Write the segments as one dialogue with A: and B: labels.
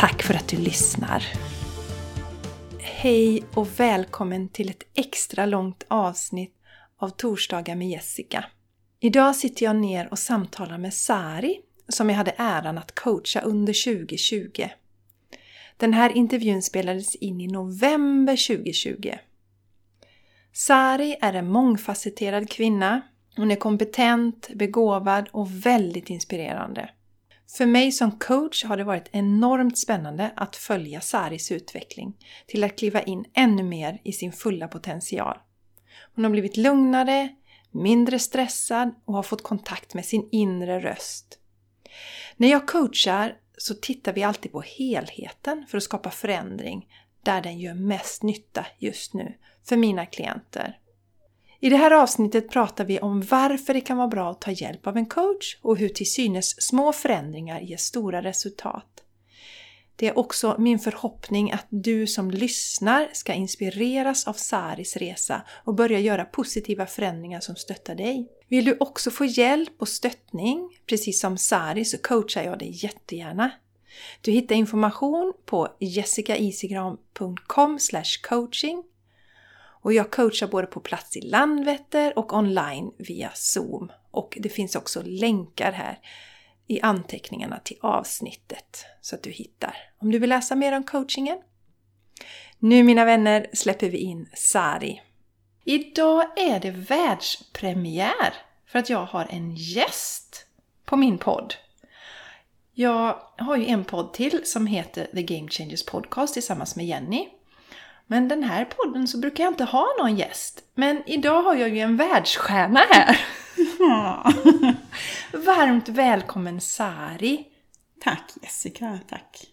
A: Tack för att du lyssnar! Hej och välkommen till ett extra långt avsnitt av Torsdagar med Jessica. Idag sitter jag ner och samtalar med Sari som jag hade äran att coacha under 2020. Den här intervjun spelades in i november 2020. Sari är en mångfacetterad kvinna. Hon är kompetent, begåvad och väldigt inspirerande. För mig som coach har det varit enormt spännande att följa Saris utveckling till att kliva in ännu mer i sin fulla potential. Hon har blivit lugnare, mindre stressad och har fått kontakt med sin inre röst. När jag coachar så tittar vi alltid på helheten för att skapa förändring där den gör mest nytta just nu för mina klienter. I det här avsnittet pratar vi om varför det kan vara bra att ta hjälp av en coach och hur till synes små förändringar ger stora resultat. Det är också min förhoppning att du som lyssnar ska inspireras av Saris resa och börja göra positiva förändringar som stöttar dig. Vill du också få hjälp och stöttning, precis som Sari, så coachar jag dig jättegärna. Du hittar information på jessicaisigran.com coaching och jag coachar både på plats i Landvetter och online via Zoom. Och det finns också länkar här i anteckningarna till avsnittet så att du hittar om du vill läsa mer om coachingen. Nu mina vänner släpper vi in Sari. Idag är det världspremiär för att jag har en gäst på min podd. Jag har ju en podd till som heter The Game Changers Podcast tillsammans med Jenny. Men den här podden så brukar jag inte ha någon gäst. Men idag har jag ju en världsstjärna här.
B: Ja.
A: Varmt välkommen Sari!
B: Tack Jessica, tack.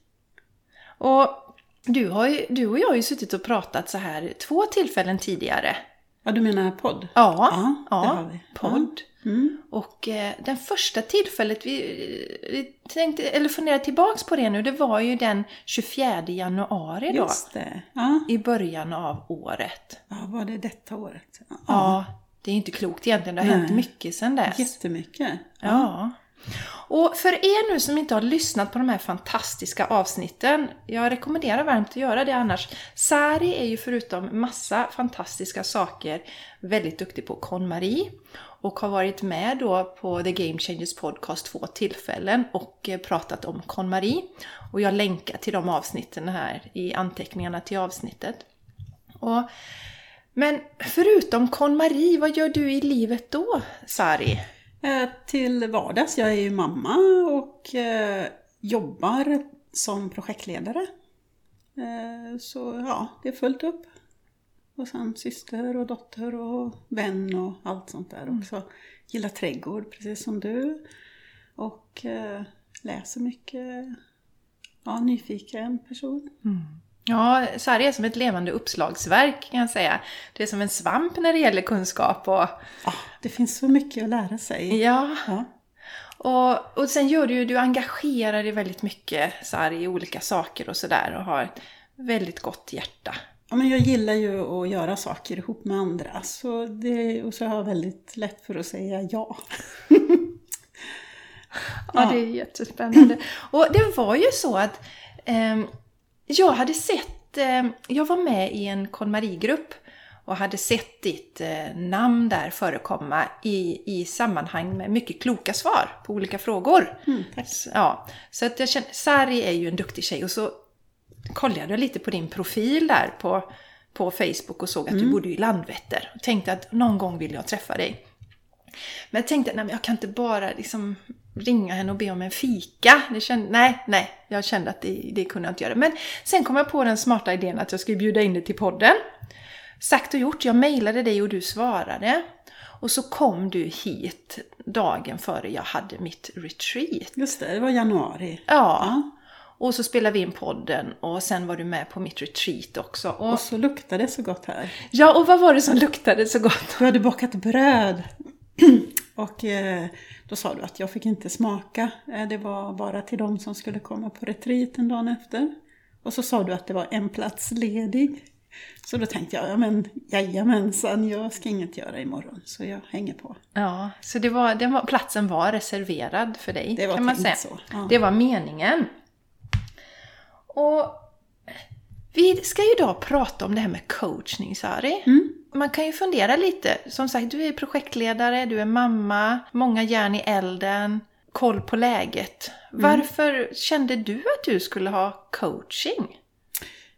A: Och du, har ju, du och jag har ju suttit och pratat så här två tillfällen tidigare.
B: Ja, du menar podd?
A: Ja,
B: Ja, det har vi.
A: podd.
B: Mm.
A: Och eh, det första tillfället vi, vi tänkte, eller funderade tillbaks på det nu, det var ju den 24 januari då.
B: Just det. Ja.
A: I början av året.
B: ja, var det detta året?
A: Ja, det är inte klokt egentligen. Det har
B: Nej.
A: hänt mycket sedan dess.
B: Jättemycket.
A: Ja. Och för er nu som inte har lyssnat på de här fantastiska avsnitten, jag rekommenderar varmt att göra det annars. Sari är ju förutom massa fantastiska saker väldigt duktig på KonMari och har varit med då på The Game Changers Podcast två tillfällen och eh, pratat om KonMari. Och jag länkar till de avsnitten här i anteckningarna till avsnittet. Och, men förutom KonMari, vad gör du i livet då, Sari?
B: Eh, Till vardags, jag är ju mamma och eh, jobbar som projektledare. Eh, Så ja, det är fullt upp. Och sen syster och dotter och vän och allt sånt där också. Gillar trädgård, precis som du. Och läser mycket. Ja, nyfiken person.
A: Ja, Sari är som ett levande uppslagsverk kan jag säga. Det är som en svamp när det gäller kunskap och...
B: Ja, det finns så mycket att lära sig.
A: Ja,
B: Ja.
A: och, och sen gör du ju, du engagerar dig väldigt mycket Sari i olika saker och sådär och har ett väldigt gott hjärta.
B: Ja, men jag gillar ju att göra saker ihop med andra. Så det, och så har jag väldigt lätt för att säga ja.
A: Ja, det är jättespännande. Och det var ju så att ehm, jag hade sett, ehm, jag var med i en KonMari-grupp och hade sett ditt eh, namn där förekomma i, i sammanhang med mycket kloka svar på olika frågor.
B: Mm,
A: Ja, så att jag kände, Sari är ju en duktig tjej och så kollade jag lite på din profil där på, på Facebook och såg att du bodde i Landvetter. Och tänkte att någon gång vill jag träffa dig. Men jag tänkte, nej men jag kan inte bara liksom ringa henne och be om en fika. Det kände, nej, nej, jag kände att det, det kunde jag inte göra. Men sen kom jag på den smarta idén att jag skulle bjuda in dig till podden. Sagt och gjort, jag mejlade dig och du svarade. Och så kom du hit dagen före jag hade mitt retreat.
B: Just det, det var januari.
A: Ja. Och så spelade vi in podden och sen var du med på mitt retreat också. Och,
B: Och så luktade det så gott här.
A: ja, och vad var det som luktade så gott?
B: Du hade bakat bröd. Och eh, då sa du att jag fick inte smaka. Eh, Det var bara till de som skulle komma på retreaten dagen efter. Och så sa du att det var en plats ledig. Så då tänkte jag, ja men jajamensan, jag ska inget göra imorgon. Så jag hänger på.
A: Ja, så det var, det var, platsen var reserverad för dig,
B: Det var
A: kan man säga.
B: så. Ja.
A: Det var meningen. Och vi ska ju idag prata om det här med coachning, Sari.
B: Mm.
A: Man kan ju fundera lite. Som sagt, du är projektledare, du är mamma, många järn i elden, koll på läget.
B: Mm.
A: Varför kände du att du skulle ha coaching?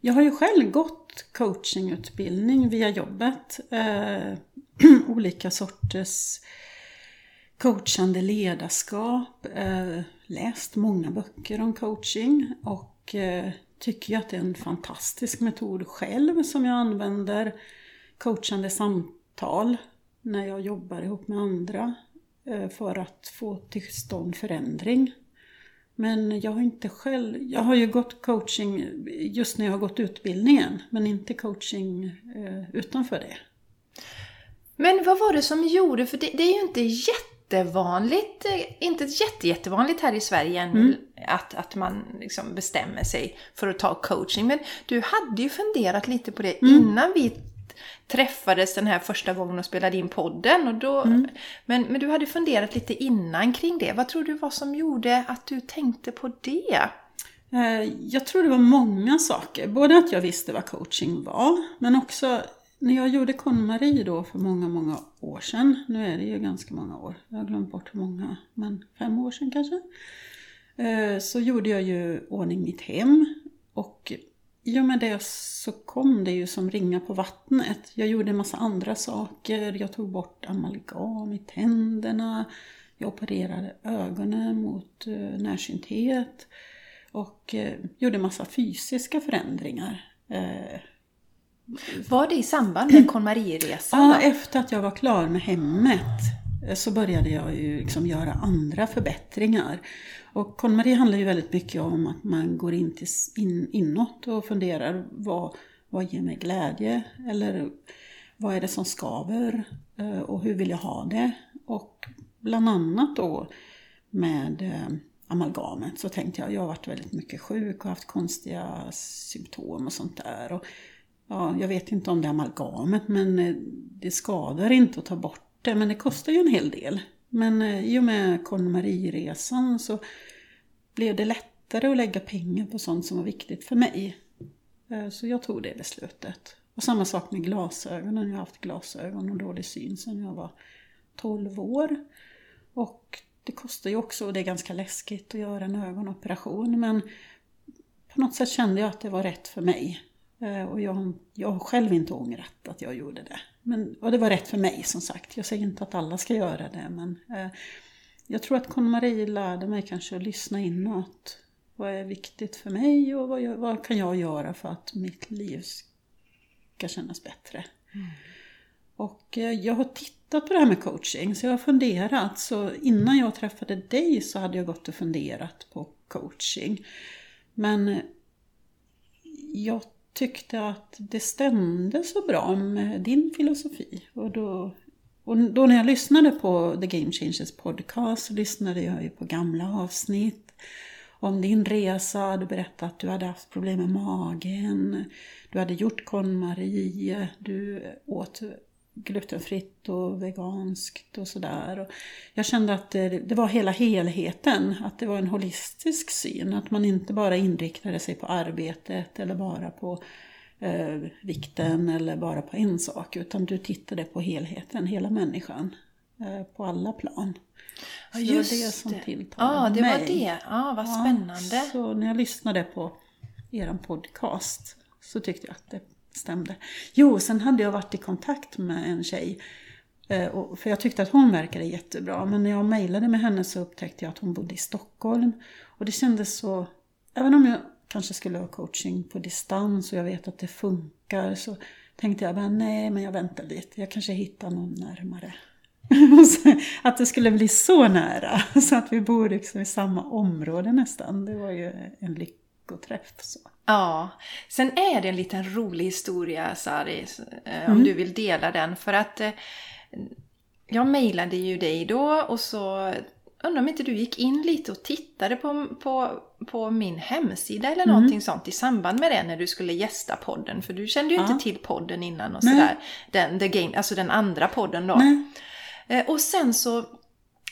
B: Jag har ju själv gått coachingutbildning via jobbet. Eh, olika sorters coachande ledarskap. Eh, läst många böcker om coaching och eh, tycker ju att det är en fantastisk metod själv som jag använder. Coachande samtal när jag jobbar ihop med andra eh, för att få till stånd förändring. Men jag har inte själv, jag har ju gått coaching just när jag har gått utbildningen, men inte coaching eh, utanför det.
A: Men vad var det som gjorde, för det, det är ju inte jättevanligt, eh, inte jätte, jättevanligt här i Sverige ännu,
B: Mm.
A: att, att man liksom bestämmer sig för att ta coaching. Men du hade ju funderat lite på det
B: Mm.
A: innan vi träffades den här första gången och spelade in podden. Och då,
B: Mm.
A: men, men du hade funderat lite innan kring det. Vad tror du var som gjorde att du tänkte på det?
B: Eh, Jag tror det var många saker. Både att jag visste vad coaching var, men också när jag gjorde KonMari då för många, många år sedan. Nu är det ju ganska många år. Jag har glömt bort hur många, men fem år sedan kanske. Eh, Så gjorde jag ju ordning mitt hem. Och i och med det så kom det ju som ringa på vattnet. Jag gjorde en massa andra saker. Jag tog bort amalgam i tänderna. Jag opererade ögonen mot eh, närsynthet. Och eh, gjorde massa fysiska förändringar. Eh,
A: Var det i samband med KonMari-resan?
B: Ja, efter att jag var klar med hemmet så började jag ju liksom göra andra förbättringar. Och KonMari handlar ju väldigt mycket om att man går in till, in, inåt och funderar vad, vad ger mig glädje? Eller vad är det som skaver? Eh, och hur vill jag ha det? Och bland annat då med eh, amalgamet så tänkte jag, jag har varit väldigt mycket sjuk och haft konstiga symptom och sånt där. Och Ja, jag vet inte om det är amalgamet men eh, det skadar inte att ta bort det men det kostar ju en hel del. Men eh, i och med KonMari-resan så blev det lättare att lägga pengar på sånt som var viktigt för mig. Eh, så jag tog det beslutet. Och samma sak med glasögonen. Jag har haft glasögon och dålig syn sedan jag var 12 år. Och det kostar ju också, och det är ganska läskigt att göra en ögonoperation men på något sätt kände jag att det var rätt för mig. Eh, Och jag, jag har själv inte ångrat att jag gjorde det. Men, och det var rätt för mig som sagt. Jag säger inte att alla ska göra det men eh, jag tror att KonMari lärde mig kanske att lyssna inåt. Vad är viktigt för mig och vad, jag, vad kan jag göra för att mitt liv ska kännas bättre. Och eh, jag har tittat på det här med coaching så jag har funderat. Så innan jag träffade dig så hade jag gått och funderat på coaching. Men eh, jag tyckte att det stämde så bra med din filosofi. Och då, och då när jag lyssnade på The Game Changers podcast så lyssnade jag ju på gamla avsnitt om din resa. Du berättade att du hade haft problem med magen. Du hade gjort KonMari. Du åt glutenfritt och veganskt och sådär. Jag kände att det, det var hela helheten, att det var en holistisk syn. Att man inte bara inriktade sig på arbetet eller bara på eh, vikten eller bara på en sak. Utan du tittade på helheten, hela människan. Eh, på alla plan. Så det var det som tilltalade
A: Ja, det
B: mig.
A: var det. Ja, vad
B: Ja,
A: spännande.
B: Så när jag lyssnade på er podcast så tyckte jag att det stämde. Jo, sen hade jag varit i kontakt med en tjej. Eh, för jag tyckte att hon verkade jättebra. Men när jag mejlade med henne så upptäckte jag att hon bodde i Stockholm. Och det kändes så... Även om jag kanske skulle ha coaching på distans och jag vet att det funkar så tänkte jag bara nej, men jag väntar lite. Jag kanske hittar någon närmare. Att det skulle bli så nära, så att vi bor liksom i samma område nästan. Det var ju en lycka veckoträff. Så.
A: Ja, sen är det en liten rolig historia Sari, eh, om
B: Mm.
A: du vill dela den. För att eh, jag mejlade ju dig då och så undrar om inte du gick in lite och tittade på, på, på min hemsida eller
B: Mm.
A: någonting sånt i samband med det när du skulle gästa podden. För du kände ju
B: Ja.
A: inte till podden innan och
B: Nej.
A: sådär. Den, the game, alltså den andra podden då.
B: Nej.
A: Eh, Och sen så,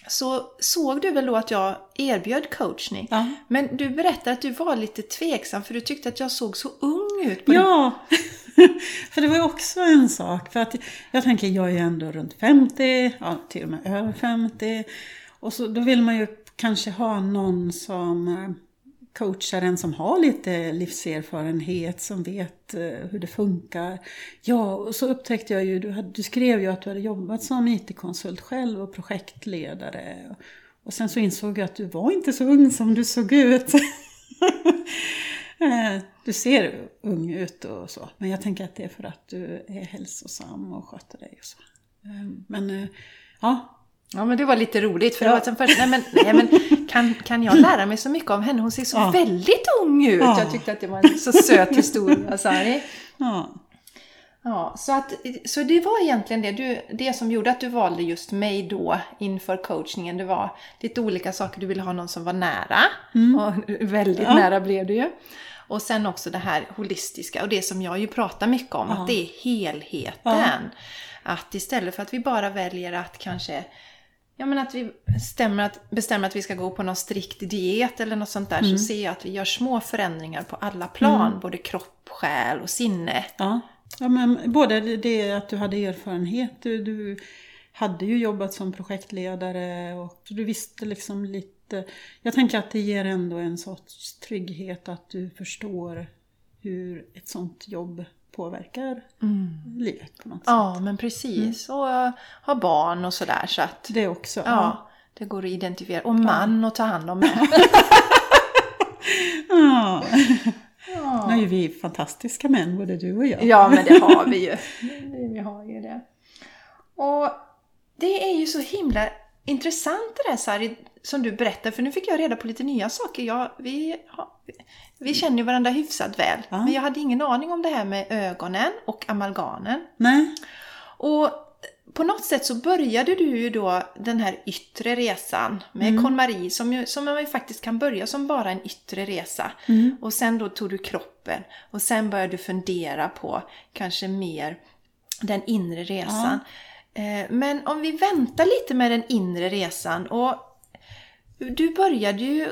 A: så såg du väl då att jag erbjöd coachning.
B: Ja.
A: Men du berättade att du var lite tveksam för du tyckte att jag såg så ung ut.
B: Ja, för det var ju också en sak. För att jag tänker, jag är ju ändå runt 50, ja, till och med över 50. Och så, då vill man ju kanske ha någon som coacharen coachar en som har lite livserfarenhet, som vet eh, hur det funkar. Ja, och så upptäckte jag ju, du, hade, du skrev ju att du hade jobbat som IT-konsult själv och projektledare. Och sen så insåg jag att du var inte så ung som du såg ut. Eh, du ser ung ut och så, men jag tänker att det är för att du är hälsosam och sköter dig och så. Eh, men ja,
A: Ja men det var lite roligt för
B: Ja.
A: det var som först, nej men, nej, men kan, kan jag lära mig så mycket av henne? Hon ser så
B: Ja.
A: väldigt ung ut.
B: Ja.
A: Jag tyckte att det var en så söt historia Sari.
B: ja,
A: Ja, så, att, så det var egentligen det, du, det som gjorde att du valde just mig då inför coachningen. Det var lite olika saker. Du ville ha någon som var nära. Och väldigt
B: Mm. Ja.
A: nära blev du ju. Och sen också det här holistiska och det som jag ju pratar mycket om.
B: Ja.
A: Att det är helheten.
B: Ja.
A: Att istället för att vi bara väljer att kanske Ja men att vi bestämmer att, bestämmer att vi ska gå på någon strikt diet eller något sånt där
B: Mm.
A: så ser jag att vi gör små förändringar på alla plan. Både kropp, själ och sinne.
B: ja. ja men både det att du hade erfarenhet, du, du hade ju jobbat som projektledare och du visste liksom lite. Jag tänker att det ger ändå en sorts trygghet att du förstår hur ett sånt jobb påverkar livet på något sätt.
A: Ja, men precis. Och uh, ha barn och sådär. Så att
B: Det också.
A: ja, det går att identifiera. Och man att ta hand om med.
B: Ja.
A: Ja.
B: Nu är ju vi fantastiska män, både du och jag.
A: ja, men det har vi ju. Vi har ju det. Och det är ju så himla intressant det där Sari, som du berättar. För nu fick jag reda på lite nya saker. Jag, vi, har, vi känner ju varandra hyfsat väl.
B: Ja.
A: Men jag hade ingen aning om det här med ögonen och amalgamen.
B: Nej.
A: Och på något sätt så började du ju då den här yttre resan med
B: Mm.
A: KonMari som, ju, som man ju faktiskt kan börja som bara en yttre resa.
B: Mm.
A: Och sen då tog du kroppen och sen började du fundera på kanske mer den inre resan. Eh, Men om vi väntar lite med den inre resan och du började ju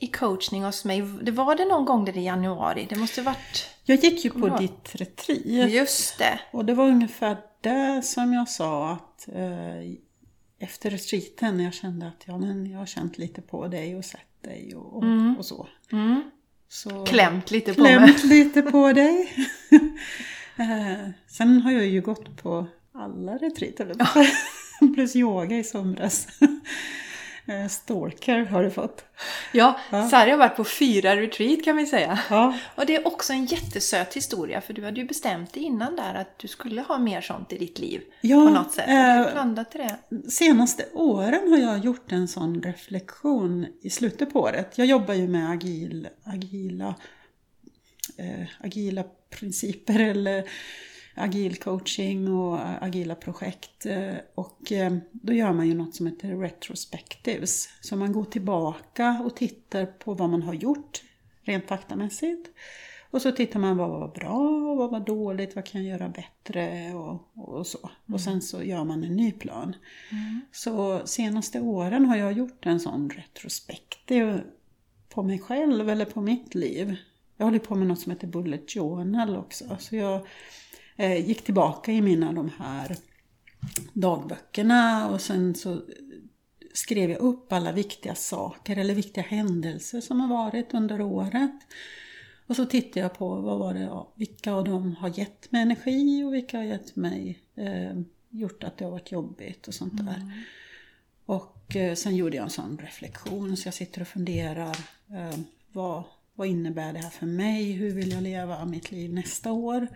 A: i coachning hos mig, det var det någon gång där i januari? Det måste varit...
B: Jag gick ju på ditt retreat.
A: Just det!
B: Och det var ungefär där som jag sa att eh, efter retreaten när jag kände att ja, men jag har känt lite på dig och sett dig och, och, och så.
A: Mm.
B: så.
A: Klämt lite på mig.
B: Klämt lite på dig. eh, sen har jag ju gått på alla retreat, eller vad säger jag? plus yoga i somras. Eh, Stalker har du fått.
A: Ja,
B: Ja.
A: Sari har varit på fyra retreat kan vi säga.
B: Ja,
A: Och det är också en jättesöt historia för du hade ju bestämt dig innan där att du skulle ha mer sånt i ditt liv.
B: Ja,
A: på något sätt. Har
B: eh,
A: i det.
B: senaste åren har jag gjort en sån reflektion i slutet på året. Jag jobbar ju med agil, agila, eh, agila principer eller agil coaching och agila projekt. Eh, och eh, då gör man ju något som heter retrospectives. Så man går tillbaka och tittar på vad man har gjort rent faktamässigt. Och så tittar man vad var bra och vad var dåligt, vad kan jag göra bättre och, och så. Och sen så gör man en ny plan. Så senaste åren har jag gjort en sån retrospektiv på mig själv eller på mitt liv. Jag håller på med något som heter Bullet Journal också. Så jag gick tillbaka i mina de här dagböckerna och sen så skrev jag upp alla viktiga saker eller viktiga händelser som har varit under året. Och så tittade jag på vad var det, vilka av dem har gett mig energi och vilka har gett mig, eh, gjort att det har varit jobbigt och sånt där. Och eh, sen gjorde jag en sån reflektion så jag sitter och funderar, eh, vad, vad innebär det här för mig? Hur vill jag leva mitt liv nästa år?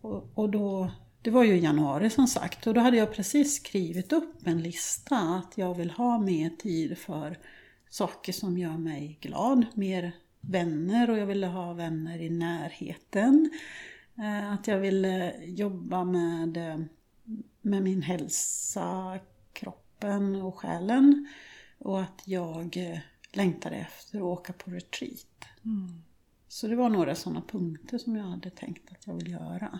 B: Och, och då, det var ju i januari som sagt och då hade jag precis skrivit upp en lista att jag vill ha mer tid för saker som gör mig glad, mer vänner och jag ville ha vänner i närheten. Eh, att jag ville jobba med, eh, med min hälsa, kroppen och själen. Och att jag eh, längtade efter att åka på retreat.
A: Mm.
B: Så det var några sådana punkter som jag hade tänkt att jag vill göra.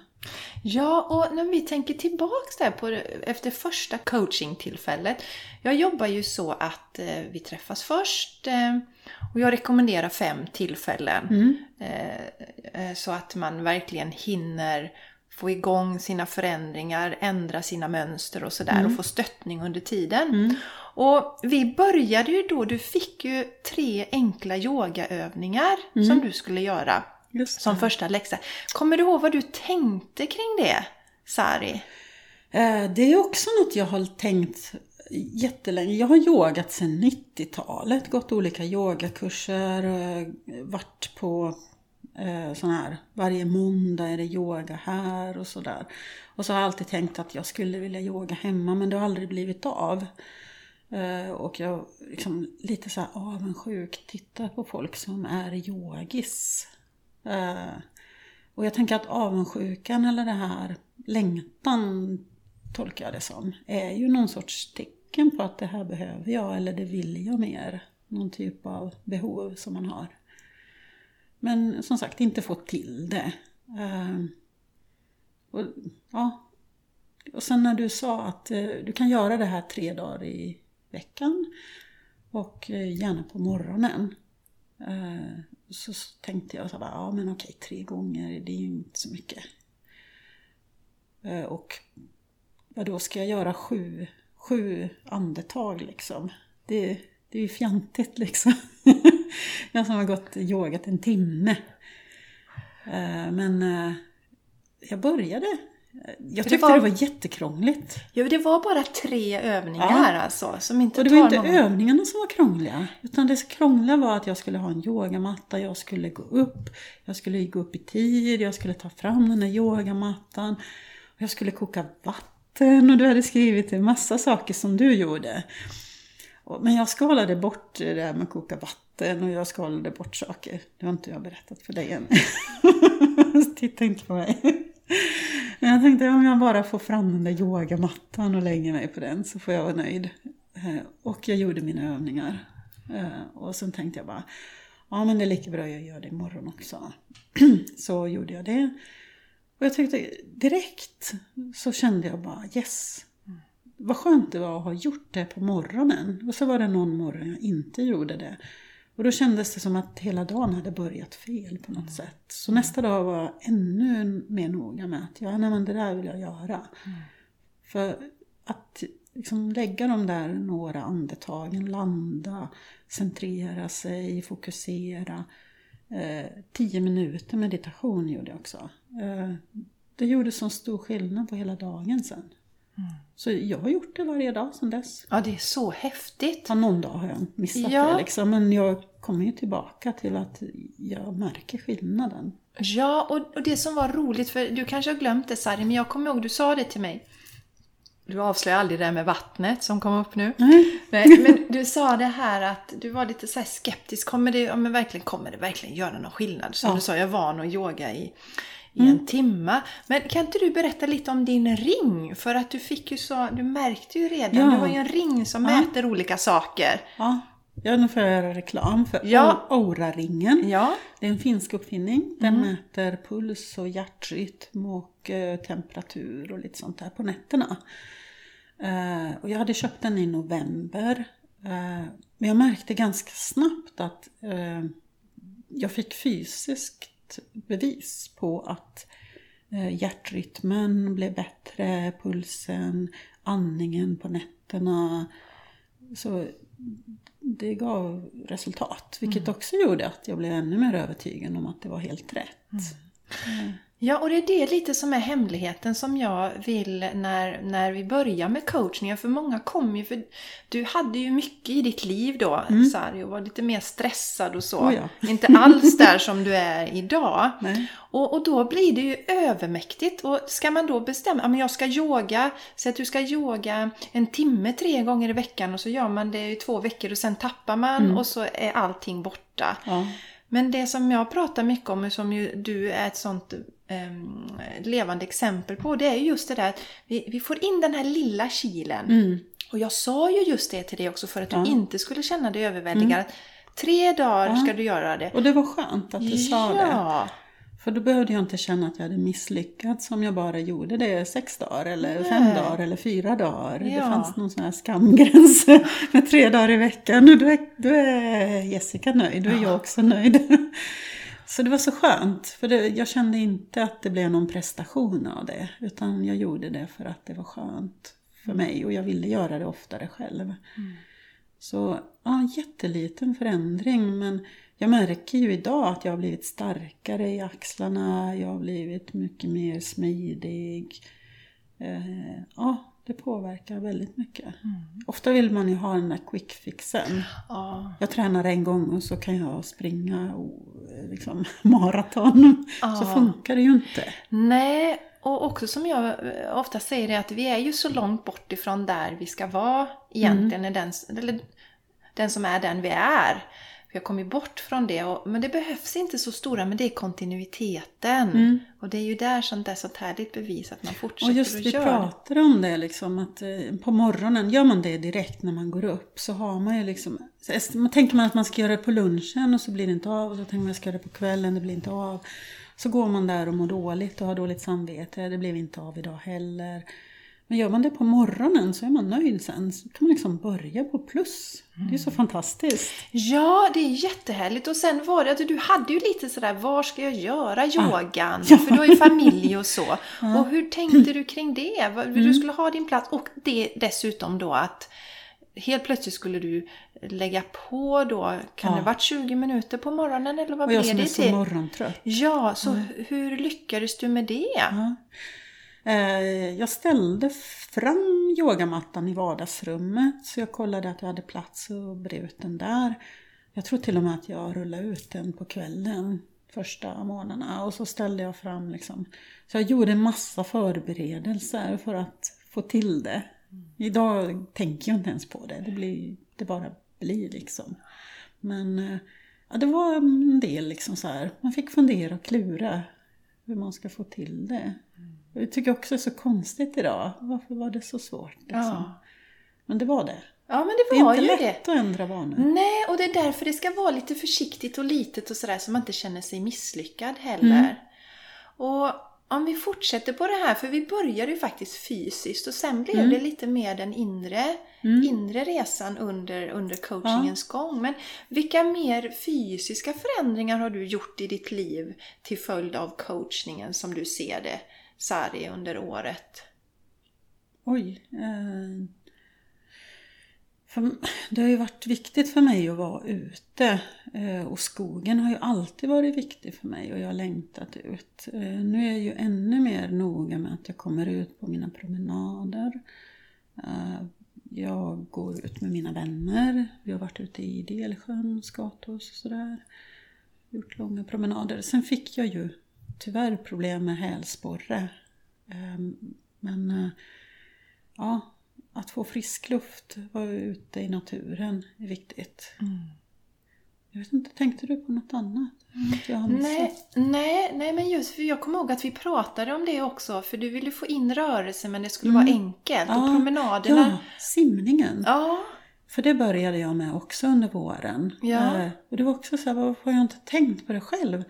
A: Ja, och när vi tänker tillbaks där på efter första coachingtillfället. Jag jobbar ju så att eh, vi träffas först eh, och jag rekommenderar fem tillfällen.
B: Mm.
A: Eh, eh, så att man verkligen hinner få igång sina förändringar, ändra sina mönster och sådär och få stöttning under tiden.
B: Mm.
A: Och vi började ju då, du fick ju tre enkla yogaövningar som du skulle göra som första läxa. Kommer du ihåg vad du tänkte kring det, Sari?
B: Eh, Det är också något jag har tänkt jättelänge. Jag har yogat sedan 90-talet, gått olika yogakurser, eh, varit på eh, sån här, varje måndag är det yoga här och sådär. Och så har jag alltid tänkt att jag skulle vilja yoga hemma men det har aldrig blivit av. Eh, Och jag liksom lite så här avundsjuk tittar på folk som är yogis. Eh, Och jag tänker att avundsjukan eller det här längtan tolkar jag det som, är ju någon sorts tecken på att det här behöver jag eller det vill jag mer. Någon typ av behov som man har. Men som sagt, inte fått till det. Ehm, och, ja. och sen när du sa att eh, du kan göra det här tre dagar i veckan och eh, gärna på morgonen. Ehm, så tänkte jag så här, ja men okej, tre gånger, det är ju inte så mycket. Eh, och ja, då ska jag göra sju, sju andetag liksom? Det, det är ju fjantigt liksom. jag som har gått yogat en timme. Eh, Men eh, jag började. Jag
A: det
B: tyckte
A: var-
B: det var jättekrångligt.
A: Ja, det var bara tre övningar
B: Ja.
A: alltså, som inte
B: Och det var inte
A: någon...
B: övningarna som var krångliga. Utan det krångliga var att jag skulle ha en yogamatta, jag skulle gå upp, jag skulle gå upp i tid, jag skulle ta fram den där yogamattan. Och jag skulle koka vatten och du hade skrivit en massa saker som du gjorde. Men jag skalade bort det där med att koka vatten och eh, jag skalade bort saker. Det har inte jag berättat för dig än. Titta inte på mig. Men jag tänkte om jag bara får fram den där yogamattan och lägger mig på den så får jag vara nöjd. Eh, och jag gjorde mina övningar. Eh, och sen tänkte jag bara, ja men det är lika bra jag gör det imorgon också. Så gjorde jag det. Och jag tyckte direkt så kände jag bara yes. Vad skönt det var att ha gjort det på morgonen. Och så var det någon morgon jag inte gjorde det. Och då kändes det som att hela dagen hade börjat fel på något sätt. Så nästa dag var jag ännu mer noga med att ja, nej, men det där vill jag göra. För att liksom lägga de där några andetagen, landa, centrera sig, fokusera. Eh, tio minuter meditation gjorde jag också. Eh, det gjorde så stor skillnad på hela dagen sen. Så jag har gjort det varje dag sedan dess.
A: Ja, det är så häftigt.
B: Ja, någon dag har jag missat
A: Ja.
B: det liksom, men jag kommer ju tillbaka till att jag märker skillnaden.
A: Ja, och, och det som var roligt, för du kanske har glömt det Sari, men jag kommer ihåg du sa det till mig. Du avslöjar aldrig det där med vattnet som kom upp nu.
B: Nej.
A: Nej, men du sa det här att du var lite så här skeptisk. Kommer det, ja, men verkligen, kommer det verkligen göra någon skillnad? Som
B: Ja.
A: du sa, jag är van att yoga i, i en timme. Men kan inte du berätta lite om din ring? För att du fick ju så, du märkte ju redan,
B: Ja.
A: du har ju en ring som
B: Ja.
A: mäter olika saker.
B: Ja, ja, nu får jag göra reklam för
A: Ja.
B: Aura-ringen.
A: Ja,
B: Det är en finsk uppfinning. Den mäter puls och hjärtrytm och eh, temperatur och lite sånt där på nätterna. Eh, och jag hade köpt den i november. Eh, men jag märkte ganska snabbt att jag fick fysiskt bevis på att hjärtrytmen blev bättre, pulsen, andningen på nätterna. Så det gav resultat, vilket också gjorde att jag blev ännu mer övertygad om att det var helt rätt.
A: Ja, och det är det lite som är hemligheten som jag vill när, när vi börjar med coachningen. För många kommer ju, för du hade ju mycket i ditt liv då, Sari, och var lite mer stressad och så.
B: Oh ja.
A: Inte alls där som du är idag.
B: Nej.
A: Och, och då blir det ju övermäktigt. Och ska man då bestämma, ja men jag ska yoga, så att du ska yoga en timme tre gånger i veckan och så gör man det i två veckor och sen tappar man och så är allting borta.
B: Ja.
A: Men det som jag pratar mycket om, och som ju du är ett sånt levande exempel på, det är ju just det där att vi, vi får in den här lilla kilen.
B: Mm.
A: Och jag sa ju just det till dig också för att
B: Ja.
A: du inte skulle känna dig överväldigad. Tre dagar
B: Ja.
A: ska du göra det.
B: Och det var skönt att du sa det.
A: ja.
B: För då behövde jag inte känna att jag hade misslyckats om jag bara gjorde det sex dagar eller
A: Nej.
B: fem dagar eller fyra dagar. Det
A: Ja.
B: fanns någon sån här skamgräns med tre dagar i veckan och då är, då är Jessica nöjd, då är jag också nöjd. Så det var så skönt, för det, jag kände inte att det blev någon prestation av det, utan jag gjorde det för att det var skönt för mig och jag ville göra det oftare själv. Så ja, jätteliten förändring men jag märker ju idag att jag har blivit starkare i axlarna, jag har blivit mycket mer smidig. Eh, ja, det påverkar väldigt mycket. Ofta vill man ju ha den där quick fixen.
A: Ja.
B: Jag tränar en gång och så kan jag springa och, eh, liksom, maraton. Så
A: Ja.
B: funkar det ju inte.
A: Nej, och också som jag eh, ofta säger är att vi är ju så långt bort ifrån där vi ska vara egentligen.
B: Mm.
A: Den, eller den som är den vi är. Vi har kommit bort från det. Och, men det behövs inte så stora, men det är kontinuiteten.
B: Mm.
A: Och det är ju där som det är sånt härligt bevis att man fortsätter
B: Och just
A: att
B: vi
A: göra.
B: pratade om det liksom att eh, på morgonen, gör man det direkt när man går upp så har man ju liksom, man tänker man att man ska göra det på lunchen och så blir det inte av och så tänker man att jag ska göra det på kvällen, det blir inte av. Så går man där och mår dåligt och har dåligt samvete, det blev inte av idag heller. Men gör man det på morgonen så är man nöjd sen, så kan man liksom börja på plus. Det är så fantastiskt.
A: Ja, det är jättehärligt. Och sen var det att du hade ju lite sådär, var ska jag göra yogan?
B: Ah. Ja.
A: För du har ju familj och så. Och hur tänkte du kring det? Vad-
B: Mm.
A: Du skulle ha din plats och det dessutom då att helt plötsligt skulle du lägga på då, kan
B: Ja.
A: det varit 20 minuter på morgonen eller vad
B: Och jag
A: blev
B: som är
A: det
B: så
A: till?
B: morgontrött.
A: Ja, så hur lyckades du med det?
B: Ja. Eh, Jag ställde fram yogamattan i vardagsrummet så jag kollade att jag hade plats och bred ut den där. Jag tror till och med att jag rullade ut den på kvällen första månaderna och så ställde jag fram liksom. Så jag gjorde en massa förberedelser för att få till det. Idag tänker jag inte ens på det, det, blir, det bara blir liksom. Men eh, ja, det var en del liksom så här. man fick fundera och klura hur man ska få till det. Jag tycker också det är så konstigt idag. Varför var det så svårt? Liksom?
A: Ja.
B: Men det var det.
A: Ja, men
B: Det
A: det
B: är
A: var
B: inte
A: ju
B: lätt
A: det.
B: att ändra vanor.
A: Nej, och det är därför det ska vara lite försiktigt och litet och sådär så man inte känner sig misslyckad heller.
B: Mm.
A: Och om vi fortsätter på det här, för vi började ju faktiskt fysiskt och sen blev
B: Mm.
A: det lite mer den inre,
B: Mm.
A: inre resan under, under coachingens gång. Men vilka mer fysiska förändringar har du gjort i ditt liv till följd av coachningen som du ser det, Sari, under året?
B: Oj. Eh, för, det har ju varit viktigt för mig att vara ute. Eh, och skogen har ju alltid varit viktig för mig och jag har längtat ut. Eh, nu är jag ju ännu mer noga med att jag kommer ut på mina promenader. Eh, jag går ut med mina vänner. Vi har varit ute i Delsjön, Skatås och sådär. Gjort långa promenader. Sen fick jag ju tyvärr problem med hälsporre. Eh, men eh, ja, att få frisk luft, vara ute i naturen är viktigt. Jag vet inte, tänkte du på något annat?
A: Nej, nej, nej, men just för jag kommer ihåg att vi pratade om det också, för du ville få in rörelse men det skulle
B: Mm.
A: vara enkelt. Och
B: Ja,
A: promenaderna...
B: Ja, simningen.
A: Ja,
B: För det började jag med också under våren.
A: Ja.
B: Eh, och det var också så här, varför har jag inte tänkt på det själv?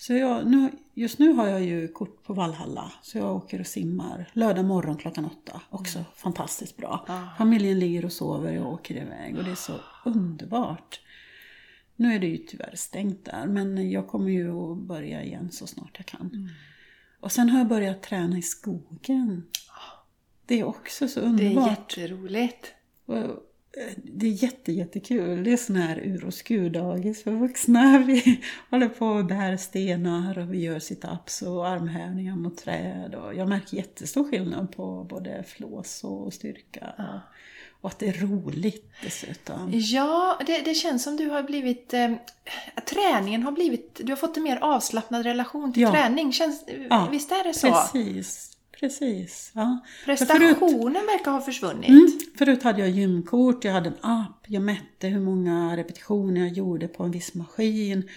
B: Så jag, nu, just nu har jag ju kort på Valhalla, så jag åker och simmar lördag morgon klockan åtta. Också fantastiskt bra.
A: Ja.
B: Familjen ligger och sover, jag åker iväg och det är så underbart. Nu är det ju tyvärr stängt där, men jag kommer ju att börja igen så snart jag kan. Och sen har jag börjat träna i skogen. Det är också så
A: det är
B: underbart.
A: jätteroligt.
B: Och, Det är jätte, jättekul. Det är sån här ur och skurdagis för vuxna. Vi håller på och bär stenar och vi gör sit-ups och armhävningar mot träd. Och jag märker jättestor skillnad på både flås och styrka. Och, och att det är roligt dessutom.
A: Ja, det, det känns som du har blivit... Eh, träningen har blivit... Du har fått en mer avslappnad relation till
B: Ja.
A: träning. Känns,
B: Ja,
A: visst är det så?
B: Precis, precis. Ja.
A: Prestationen verkar ha försvunnit.
B: Mm. Förut hade jag gymkort, jag hade en app, jag mätte hur många repetitioner jag gjorde på en viss maskin.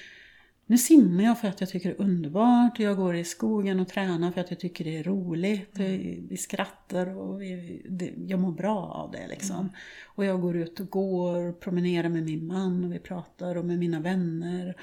B: Nu simmar jag för att jag tycker det är underbart. Jag går i skogen och tränar för att jag tycker det är roligt.
A: Mm.
B: Vi skrattar och vi, det, jag mår bra av det liksom.
A: Mm.
B: Och jag går ut och går, promenerar med min man och vi pratar och med mina vänner.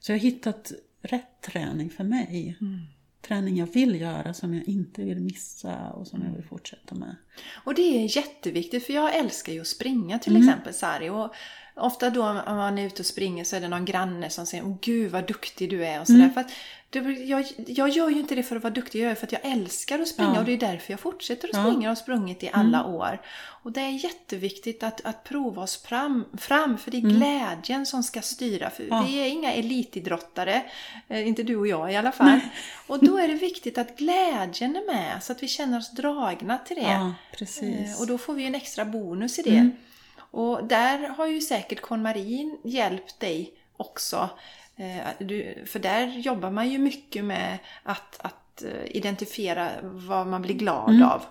B: Så jag har hittat rätt träning för mig.
A: Mm.
B: Träning jag vill göra som jag inte vill missa och som jag vill fortsätta med.
A: Och det är jätteviktigt för jag älskar ju att springa till
B: Mm.
A: exempel Sari. Och ofta då om man är ute och springer så är det någon granne som säger Åh gud vad duktig du är och sådär.
B: Mm.
A: För att det, jag, jag gör ju inte det för att vara duktig, jag gör det för att jag älskar att springa
B: Ja.
A: och det är därför jag fortsätter att.
B: Mm.
A: springa och har sprungit i alla år. Och det är jätteviktigt att, att prova oss fram, fram för det är glädjen som ska styra. För
B: Mm. Ja.
A: Vi är inga elitidrottare, eh, inte du och jag i alla fall. Och då är det viktigt att glädjen är med så att vi känner oss dragna till det.
B: Ja.
A: Eh, Och då får vi en extra bonus i det.
B: Mm.
A: Och där har ju säkert KonMarin hjälpt dig också. Eh, för där jobbar man ju mycket med att, att eh, identifiera vad man blir glad
B: Mm.
A: av.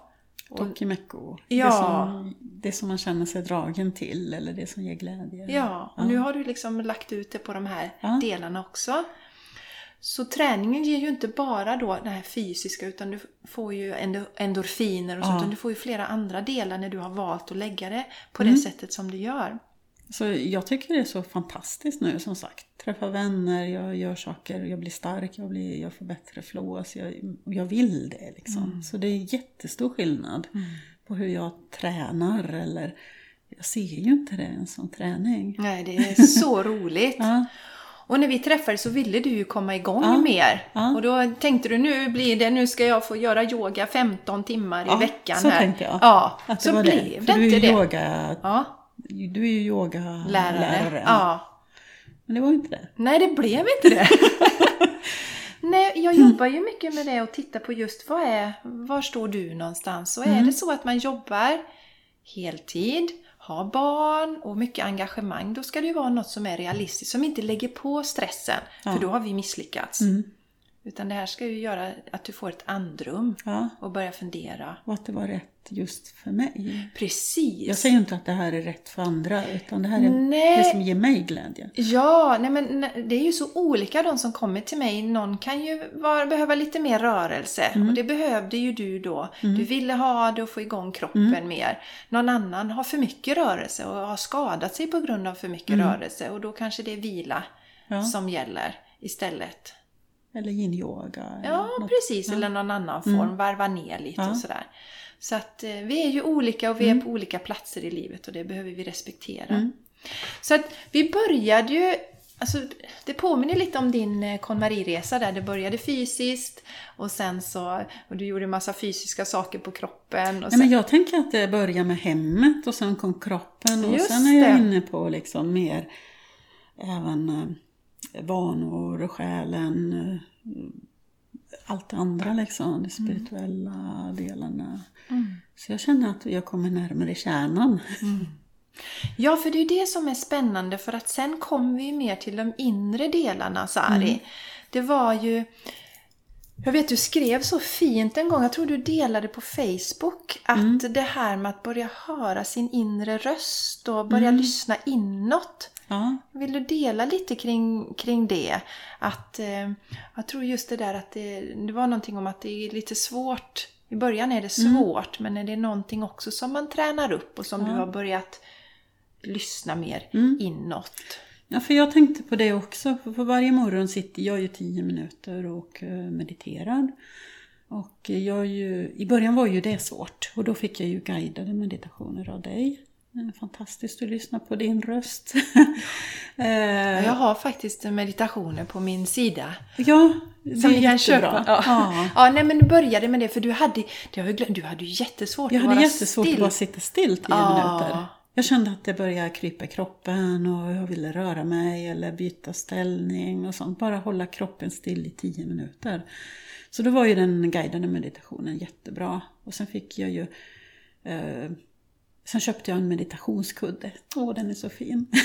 A: Och,
B: Dokimekko.
A: Ja.
B: Det, som, det som man känner sig dragen till eller det som ger glädje.
A: ja, och nu har du liksom lagt ut det på de här
B: Ja.
A: delarna också. Så träningen ger ju inte bara då det här fysiska utan du får ju endo- endorfiner och sånt.
B: Ja.
A: Utan du får ju flera andra delar när du har valt att lägga det på
B: Mm.
A: det sättet som du gör.
B: Så jag tycker det är så fantastiskt nu som sagt. Träffa vänner, jag gör saker, jag blir stark, jag, blir, jag får bättre flow. Så jag, jag vill det liksom. Så det är jättestor skillnad på hur jag tränar eller jag ser ju inte det ens som träning.
A: Nej, det är så roligt.
B: Ja,
A: Och när vi träffades så ville du ju komma igång
B: Ja.
A: mer.
B: Ja.
A: Och då tänkte du nu blir det, nu ska jag få göra yoga 15 timmar i
B: Ja,
A: veckan
B: så
A: här.
B: tänkte jag.
A: Ja,
B: det
A: så blev
B: det.
A: det,
B: För du är
A: inte det.
B: yoga,
A: Ja,
B: du är ju yogalärare.
A: lärare. Ja.
B: Men det var inte det.
A: Nej, det blev inte det. Nej, jag jobbar ju mycket med det och tittar på just vad är, var står du någonstans? Och är
B: Mm.
A: det så att man jobbar heltid, har barn och mycket engagemang, då ska det ju vara något som är realistiskt, som inte lägger på stressen.
B: Ja.
A: För då har vi misslyckats.
B: Mm.
A: Utan det här ska ju göra att du får ett andrum
B: Ja,
A: och börja fundera.
B: och att det var rätt just för mig.
A: Precis!
B: Jag säger inte att det här är rätt för andra, utan det här är
A: Nej.
B: det som ger mig glädje.
A: Ja, nej men det är ju så olika de som kommer till mig. Någon kan ju vara, behöva lite mer rörelse
B: Mm.
A: och det behövde ju du då. Du ville ha det och få igång kroppen
B: Mm.
A: mer. Någon annan har för mycket rörelse och har skadat sig på grund av för mycket
B: Mm.
A: rörelse och då kanske det är vila
B: Ja.
A: som gäller istället.
B: Eller yin-yoga.
A: Ja,
B: något.
A: precis.
B: Ja.
A: Eller någon annan form.
B: Mm.
A: Varva ner lite
B: Ja.
A: och sådär. Så att eh, vi är ju olika och vi
B: Mm.
A: är på olika platser i livet och det behöver vi respektera.
B: Mm.
A: Så att vi började ju Alltså, det påminner lite om din eh, KonMari-resa där det började fysiskt och sen så och du gjorde massa fysiska saker på kroppen. Och
B: Nej,
A: sen,
B: men jag tänker att det börjar med hemmet och sen kom kroppen och
A: Just
B: sen är jag
A: det.
B: inne på liksom mer även eh, vanor, själen, allt det andra liksom, de spirituella delarna.
A: Mm.
B: Så jag känner att jag kommer närmare kärnan.
A: Ja, för det är det som är spännande för att sen kommer vi mer till de inre delarna, Sari.
B: Mm.
A: Det var ju... Jag vet, du skrev så fint en gång, jag tror du delade på Facebook, att
B: Mm.
A: det här med att börja höra sin inre röst och börja
B: Mm.
A: lyssna inåt.
B: Ja,
A: Vill du dela lite kring, kring det? Att, eh, jag tror just det där att det, det var någonting om att det är lite svårt. I början är det
B: Mm.
A: svårt, men är det någonting också som man tränar upp och som
B: Ja.
A: du har börjat lyssna mer
B: Mm.
A: inåt?
B: Ja, för jag tänkte på det också. För varje morgon sitter jag ju tio minuter och eh, mediterar. Och jag ju, i början var ju det svårt och då fick jag ju guidade meditationer av dig. Fantastiskt att lyssna på din röst. Eh,
A: Jag har faktiskt meditationer på min sida.
B: ja, det
A: Som
B: är
A: ni kan
B: jättebra.
A: köpa. Ja.
B: Ja.
A: Ja. nej men du började med det för du hade, det har jag glömt, du hade ju jättesvårt
B: Jag
A: att
B: hade
A: vara
B: jättesvårt
A: still.
B: att bara sitta still tio
A: Ja.
B: minuter. Jag kände att det började krypa i kroppen och jag ville röra mig eller byta ställning och sånt. Bara hålla kroppen still i tio minuter. Så då var ju den guidade meditationen jättebra. Och sen fick jag ju... Eh, sen köpte jag en meditationskudde. Åh, den är så fin.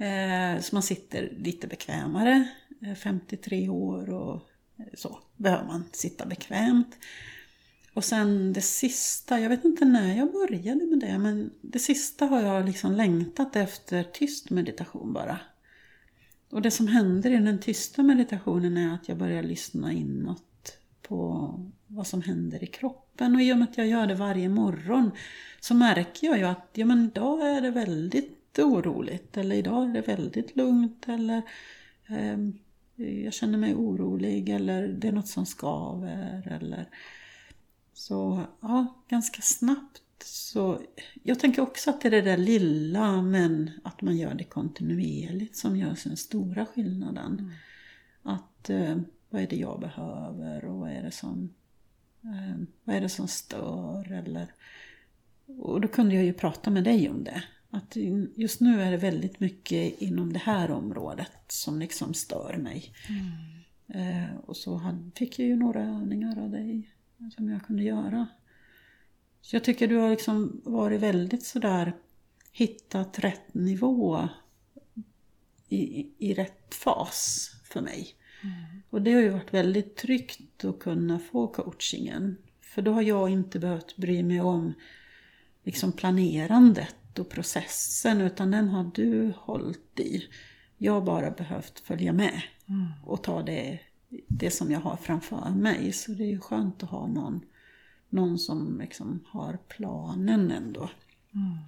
B: Eh, så man sitter lite bekvämare. Eh, 53 år och eh, så behöver man sitta bekvämt. Och sen det sista, jag vet inte när jag började med det, men det sista har jag liksom längtat efter tyst meditation bara. och det som händer i den tysta meditationen är att jag börjar lyssna inåt på vad som händer i kroppen. Och i och med att jag gör det varje morgon så märker jag ju att ja, men idag är det väldigt oroligt eller idag är det väldigt lugnt eller eh, jag känner mig orolig eller det är något som skaver eller så ja, ganska snabbt så jag tänker också att det är det där lilla men att man gör det kontinuerligt som gör den stora skillnaden. Mm. Att eh, vad är det jag behöver och vad är det som, eh, vad är det som stör eller och då kunde jag ju prata med dig om det. Att just nu är det väldigt mycket inom det här området som liksom stör mig. Mm. Eh, och så fick jag ju några övningar av dig som jag kunde göra. Så jag tycker du har liksom varit väldigt sådär hittat rätt nivå i, i rätt fas för mig. Mm. Och det har ju varit väldigt tryggt att kunna få coachingen. För då har jag inte behövt bry mig om liksom planerandet och processen utan den har du hållit i. Jag har bara behövt följa med mm. och ta det, det som jag har framför mig. Så det är ju skönt att ha någon någon som liksom har planen ändå. Mm.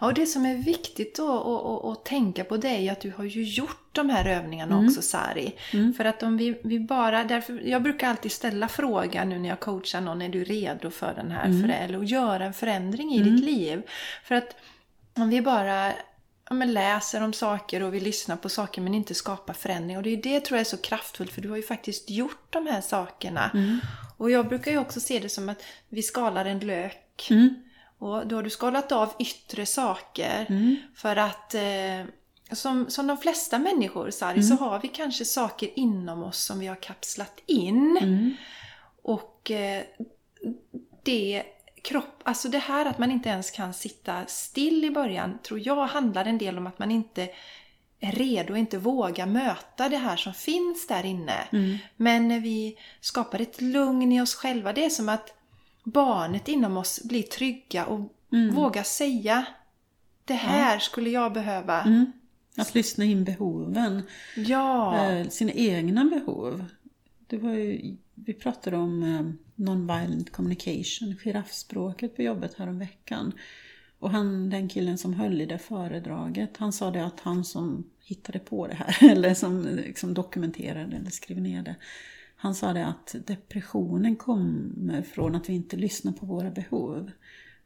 A: Ja, och det som är viktigt då att, tänka på det är ju att du har ju gjort de här övningarna mm. också Sari. Mm. För att om vi, vi bara, därför, jag brukar alltid ställa frågan nu när jag coachar någon, är du redo för den här mm. eller att göra en förändring i mm. ditt liv? För att om vi bara ja, men läser om saker och vi lyssnar på saker men inte skapar förändring. Och det är det tror jag är så kraftfullt för du har ju faktiskt gjort de här sakerna. Mm. Och jag brukar ju också se det som att vi skalar en lök. Och då har du skalat av yttre saker. Mm. För att eh, som, som de flesta människor Sari, så mm. har vi kanske saker inom oss som vi har kapslat in. Mm. Och eh, det kropp, alltså det här att man inte ens kan sitta still i början tror jag handlar en del om att man inte är redo och inte vågar möta det här som finns där inne. Mm. Men när vi skapar ett lugn i oss själva, det är som att barnet inom oss blir trygga och mm. vågar säga Det här ja. skulle jag behöva. Mm.
B: Att lyssna in behoven.
A: Ja.
B: Eh, sina egna behov. Det var ju, vi pratade om eh, non-violent communication, giraffspråket på jobbet häromveckan. Och han, den killen som höll i det föredraget, han sa det att han som hittade på det här, eller som liksom dokumenterade eller skrev ner det, han sa det att depressionen kommer från att vi inte lyssnar på våra behov.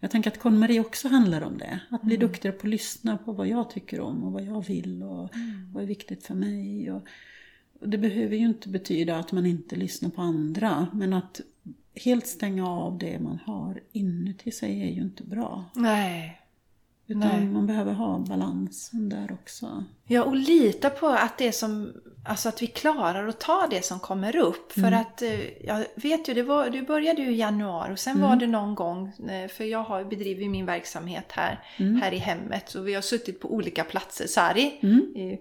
B: Jag tänker att KonMari också handlar om det. Att bli mm. duktigare på att lyssna på vad jag tycker om och vad jag vill och mm. vad är viktigt för mig. Och, och det behöver ju inte betyda att man inte lyssnar på andra, men att helt stänga av det man har inuti sig är ju inte bra.
A: Nej.
B: Utan Nej. man behöver ha balansen där också.
A: Ja, och lita på att det som, alltså att vi klarar att ta det som kommer upp. Mm. För att, eh, jag vet ju, det, var, det började ju i januari och sen mm. var det någon gång, eh, för jag har bedrivit min verksamhet här, mm. här i hemmet. Och vi har suttit på olika platser, Sari, mm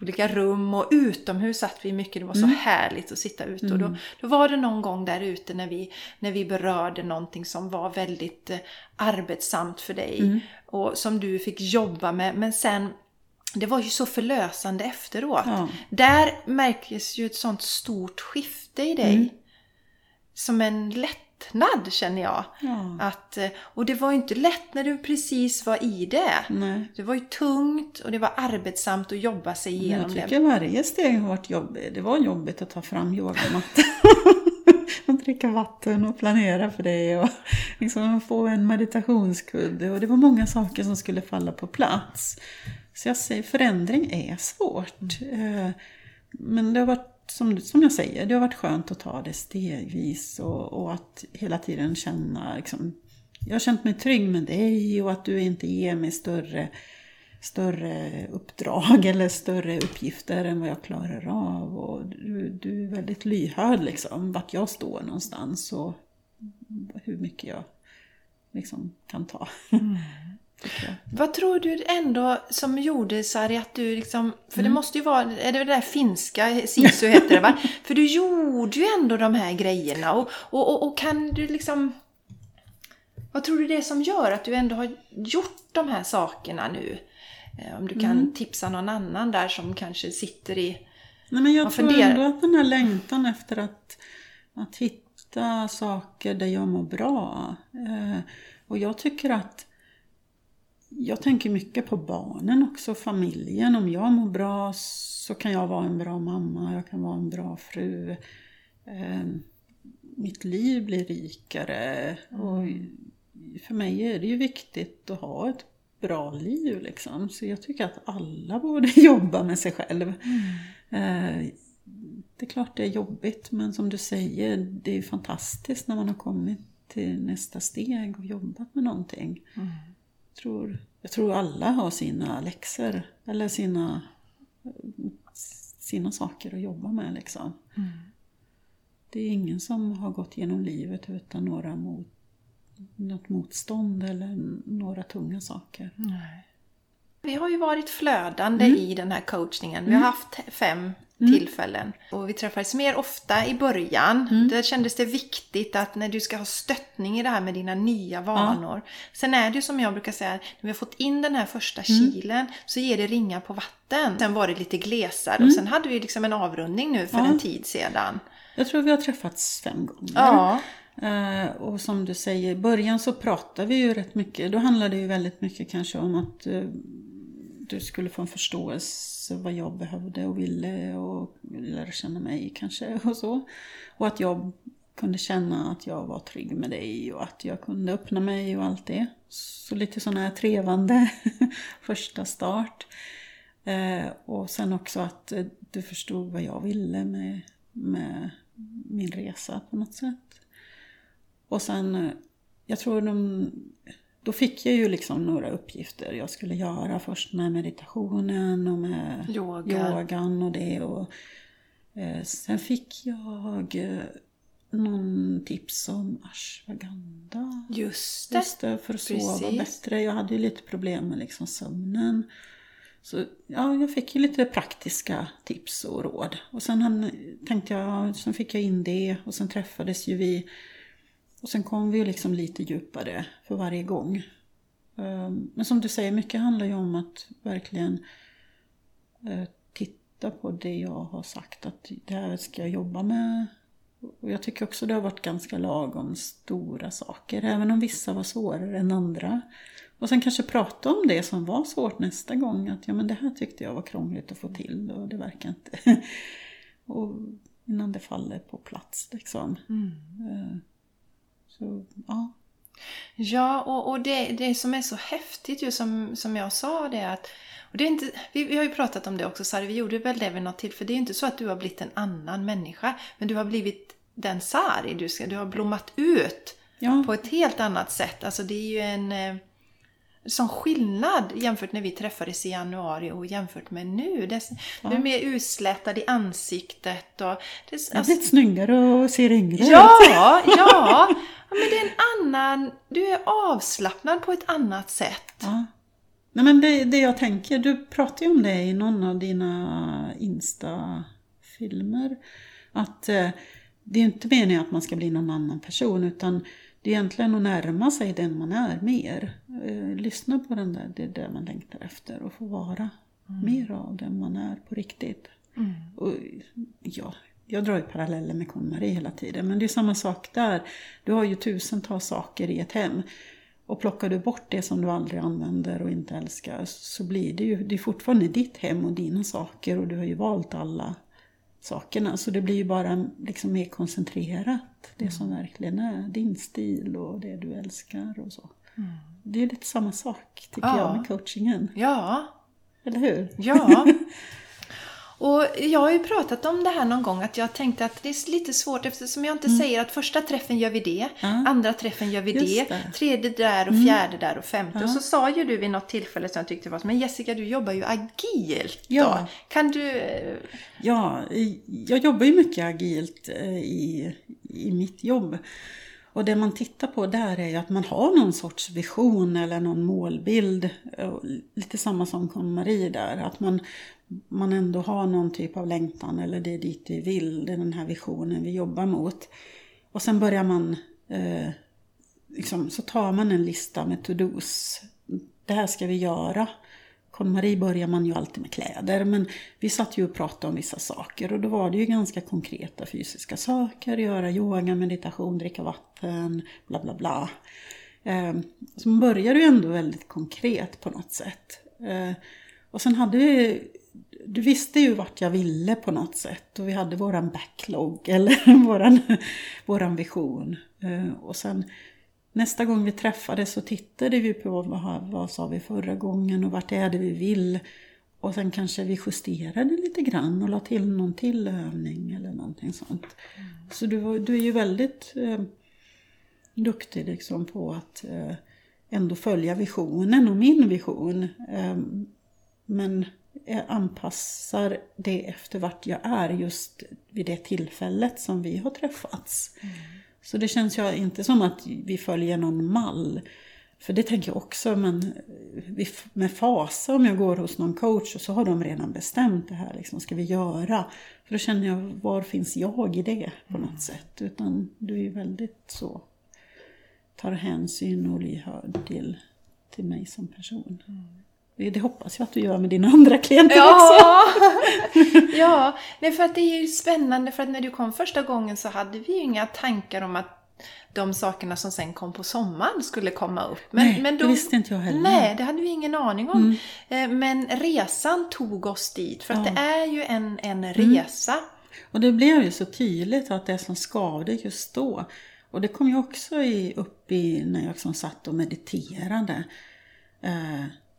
A: olika rum och utomhus satt vi mycket. Det var så mm. härligt att sitta ute. Mm. Och då, mm. då var det någon gång där ute när vi, när vi berörde någonting som var väldigt eh, arbetsamt för dig. Mm. Och som du fick jobba med. Men sen det var ju så förlösande efteråt. Ja. Där märktes ju ett sånt stort skifte i dig. Mm. Som en lätt lättnad känner jag. Ja. Att, eh, och det var ju inte lätt när du precis var i det.
B: Nej.
A: Det var ju tungt och det var arbetsamt att jobba sig igenom
B: det. Jag tycker det. varje steg har varit jobbigt. Det var jobbigt att ta fram yogamattan. och dricka vatten och planera för det och liksom få en meditationskudde. Och det var många saker som skulle falla på plats. Så jag säger, förändring är svårt. Mm. Men det har varit som, som jag säger, det har varit skönt att ta det stegvis och, och att hela tiden känna liksom, jag har känt mig trygg med dig och att du inte ger mig större, större uppdrag eller större uppgifter än vad jag klarar av. Och du, du är väldigt lyhörd liksom, vart jag står någonstans och hur mycket jag liksom kan ta. Mm.
A: Vad tror du ändå som gjorde Sari att du liksom, för mm. det måste ju vara, är det det där finska, sisu heter det va? för du gjorde ju ändå de här grejerna och, och, och, och, kan du liksom, vad tror du det är som gör att du ändå har gjort de här sakerna nu? Eh, Om du kan tipsa någon annan där som kanske sitter i...
B: Nej, men jag tror ändå att den här längtan efter att, att hitta saker där jag mår bra. Eh, och jag tycker att jag tänker mycket på barnen också, familjen. Om jag mår bra så kan jag vara en bra mamma, jag kan vara en bra fru. Eh, mitt liv blir rikare. Och för mig är det ju viktigt att ha ett bra liv liksom. Så jag tycker att alla borde jobba med sig själv. Eh, det är klart det är jobbigt men som du säger, det är ju fantastiskt när man har kommit till nästa steg och jobbat med någonting. Jag, tror, jag tror alla har sina läxor eller sina, sina saker att jobba med liksom. Det är ingen som har gått genom livet utan några mot, något motstånd eller några tunga saker.
A: Nej. Vi har ju varit flödande
B: Mm.
A: i den här coachningen. Vi har haft fem tillfällen. Och vi träffades mer ofta i början.
B: Mm.
A: Där kändes det viktigt att när du ska ha stöttning i det här med dina nya vanor. Sen är det ju som jag brukar säga, när vi har fått in den här första
B: Mm.
A: kilen så ger det ringar på vatten. Sen var det lite glesare och sen hade vi liksom en avrundning nu för
B: Mm. Ja.
A: en tid sedan.
B: Jag tror vi har träffats fem gånger.
A: Ja.
B: Eh, och som du säger, i början så pratade vi ju rätt mycket. Då handlade det ju väldigt mycket kanske om att eh, du skulle få en förståelse vad jag behövde och ville och lära känna mig kanske och så. Och att jag kunde känna att jag var trygg med dig och att jag kunde öppna mig och allt det. Så lite sån här trevande första start. Eh, och sen också att eh, du förstod vad jag ville med, med min resa på något sätt. Och sen, eh, jag tror de, då fick jag ju liksom några uppgifter jag skulle göra. Först med meditationen och med
A: Yoga.
B: yogan och det. Och, eh, sen fick jag eh, någon tips om ashwagandha.
A: Just det.
B: Just det, för att sova
A: Precis.
B: bättre. Jag hade ju lite problem med liksom sömnen. Så ja, jag fick ju lite praktiska tips och råd. Och sen han, tänkte jag, sen fick jag in det och sen träffades ju vi. Och sen kom vi liksom lite djupare för varje gång. Ehm, Men som du säger, mycket handlar ju om att verkligen eh, titta på det jag har sagt att det här ska jag jobba med. Och jag tycker också det har varit ganska lagom stora saker, även om vissa var svårare än andra. Och sen kanske prata om det som var svårt nästa gång, att ja men det här tyckte jag var krångligt att få till och det verkar inte... och innan det faller på plats liksom. Eh, Så ja,
A: Ja, och, och det, det som är så häftigt ju som, som jag sa det att och det är inte, vi, vi har ju pratat om det också Sari, vi gjorde väl det vid något tillfälle. Det är ju inte så att du har blivit en annan människa, men du har blivit den Sari. Du, ska, du har blommat ut
B: ja.
A: på ett helt annat sätt. Alltså det är ju en sån skillnad jämfört när vi träffades i januari och jämfört med nu. Det, Du är mer utslätad i ansiktet och... Det,
B: jag har blivit snyggare och ser yngre ut.
A: Ja, ja, ja, men det är en annan... Du är avslappnad på ett annat sätt.
B: Ja. Nej, men det, det jag tänker, du pratade ju om det i någon av dina Insta-filmer. Att eh, det är inte meningen att man ska bli någon annan person utan det är egentligen att närma sig den man är mer. Eh, lyssna på den där, det är det man längtar efter och få vara mer av den man är på riktigt. Och, ja, jag drar ju paralleller med KonMari hela tiden men det är samma sak där. Du har ju tusentals saker i ett hem. Och plockar du bort det som du aldrig använder och inte älskar så blir det ju det är fortfarande ditt hem och dina saker och du har ju valt alla sakerna. Så det blir ju bara liksom mer koncentrerat. Det som verkligen är din stil och det du älskar och så. Det är lite samma sak tycker
A: Ja.
B: jag med coachingen.
A: Ja,
B: Eller hur?
A: ja. Och jag har ju pratat om det här någon gång att jag tänkte att det är lite svårt eftersom jag inte säger att första träffen gör vi det,
B: Ja.
A: andra träffen gör vi det,
B: det. Mm.
A: tredje där och fjärde där och femte. Och så sa ju du vid något tillfälle som jag tyckte var men Jessica du jobbar ju agilt då.
B: Ja.
A: Kan du...
B: Ja, jag jobbar ju mycket agilt eh, i, i mitt jobb. Och det man tittar på där är ju att man har någon sorts vision eller någon målbild. Lite samma som KonMari där. Att man, man ändå har någon typ av längtan eller det är dit vi vill. Det är den här visionen vi jobbar mot. Och sen börjar man, eh, liksom, så tar man en lista med to-dos. Det här ska vi göra. KonMari börjar man ju alltid med kläder men vi satt ju och pratade om vissa saker och då var det ju ganska konkreta fysiska saker. Göra yoga, meditation, dricka vatten, bla bla bla. Ehm, så man började ju ändå väldigt konkret på något sätt. Ehm, och sen hade vi du visste ju vart jag ville på något sätt och vi hade våran backlog eller våran, våran vision. Ehm, och sen nästa gång vi träffades så tittade vi på vad, vad sa vi förra gången och vart är det vi vill. Och sen kanske vi justerade lite grann och la till någon till övning eller någonting sånt. Mm. Så du, du är ju väldigt eh, duktig liksom på att eh, ändå följa visionen och min vision. Eh, men anpassar det efter vart jag är just vid det tillfället som vi har träffats. Mm. Så det känns ju inte som att vi följer någon mall. För det tänker jag också, men med fasa om jag går hos någon coach och så har de redan bestämt det här, liksom, ska vi göra? För då känner jag, var finns jag i det på något mm. sätt? Utan du är ju väldigt så, tar hänsyn och lyhörd till, till mig som person. Mm. Det hoppas jag att du gör med dina andra klienter
A: ja. också. ja, nej, för att det är ju spännande för att när du kom första gången så hade vi ju inga tankar om att de sakerna som sen kom på sommaren skulle komma upp.
B: Men, nej, men då, det visste inte jag heller.
A: Nej, det hade vi ingen aning om. Mm. Eh, men resan tog oss dit, för att ja. det är ju en, en mm. resa. Mm.
B: Och det blev ju så tydligt att det som skavde just då, och det kom ju också i, upp i när jag liksom satt och mediterade.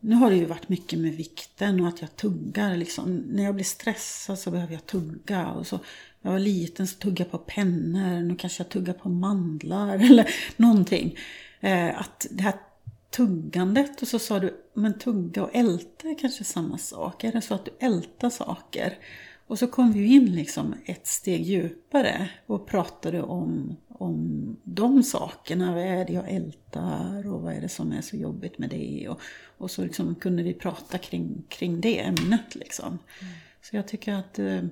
B: Nu har det ju varit mycket med vikten och att jag tuggar. Liksom. När jag blir stressad så behöver jag tugga. Och så, jag var liten så tuggade jag på pennor. Nu kanske jag tuggar på mandlar eller någonting. Eh, att det här tuggandet och så sa du, men tugga och älta är kanske samma sak. Är det så att du ältar saker? Och så kom vi in liksom ett steg djupare och pratade om, om de sakerna. Vad är det jag ältar och vad är det som är så jobbigt med det? Och, och så liksom kunde vi prata kring, kring det ämnet. Liksom. Mm. Så jag tycker att eh,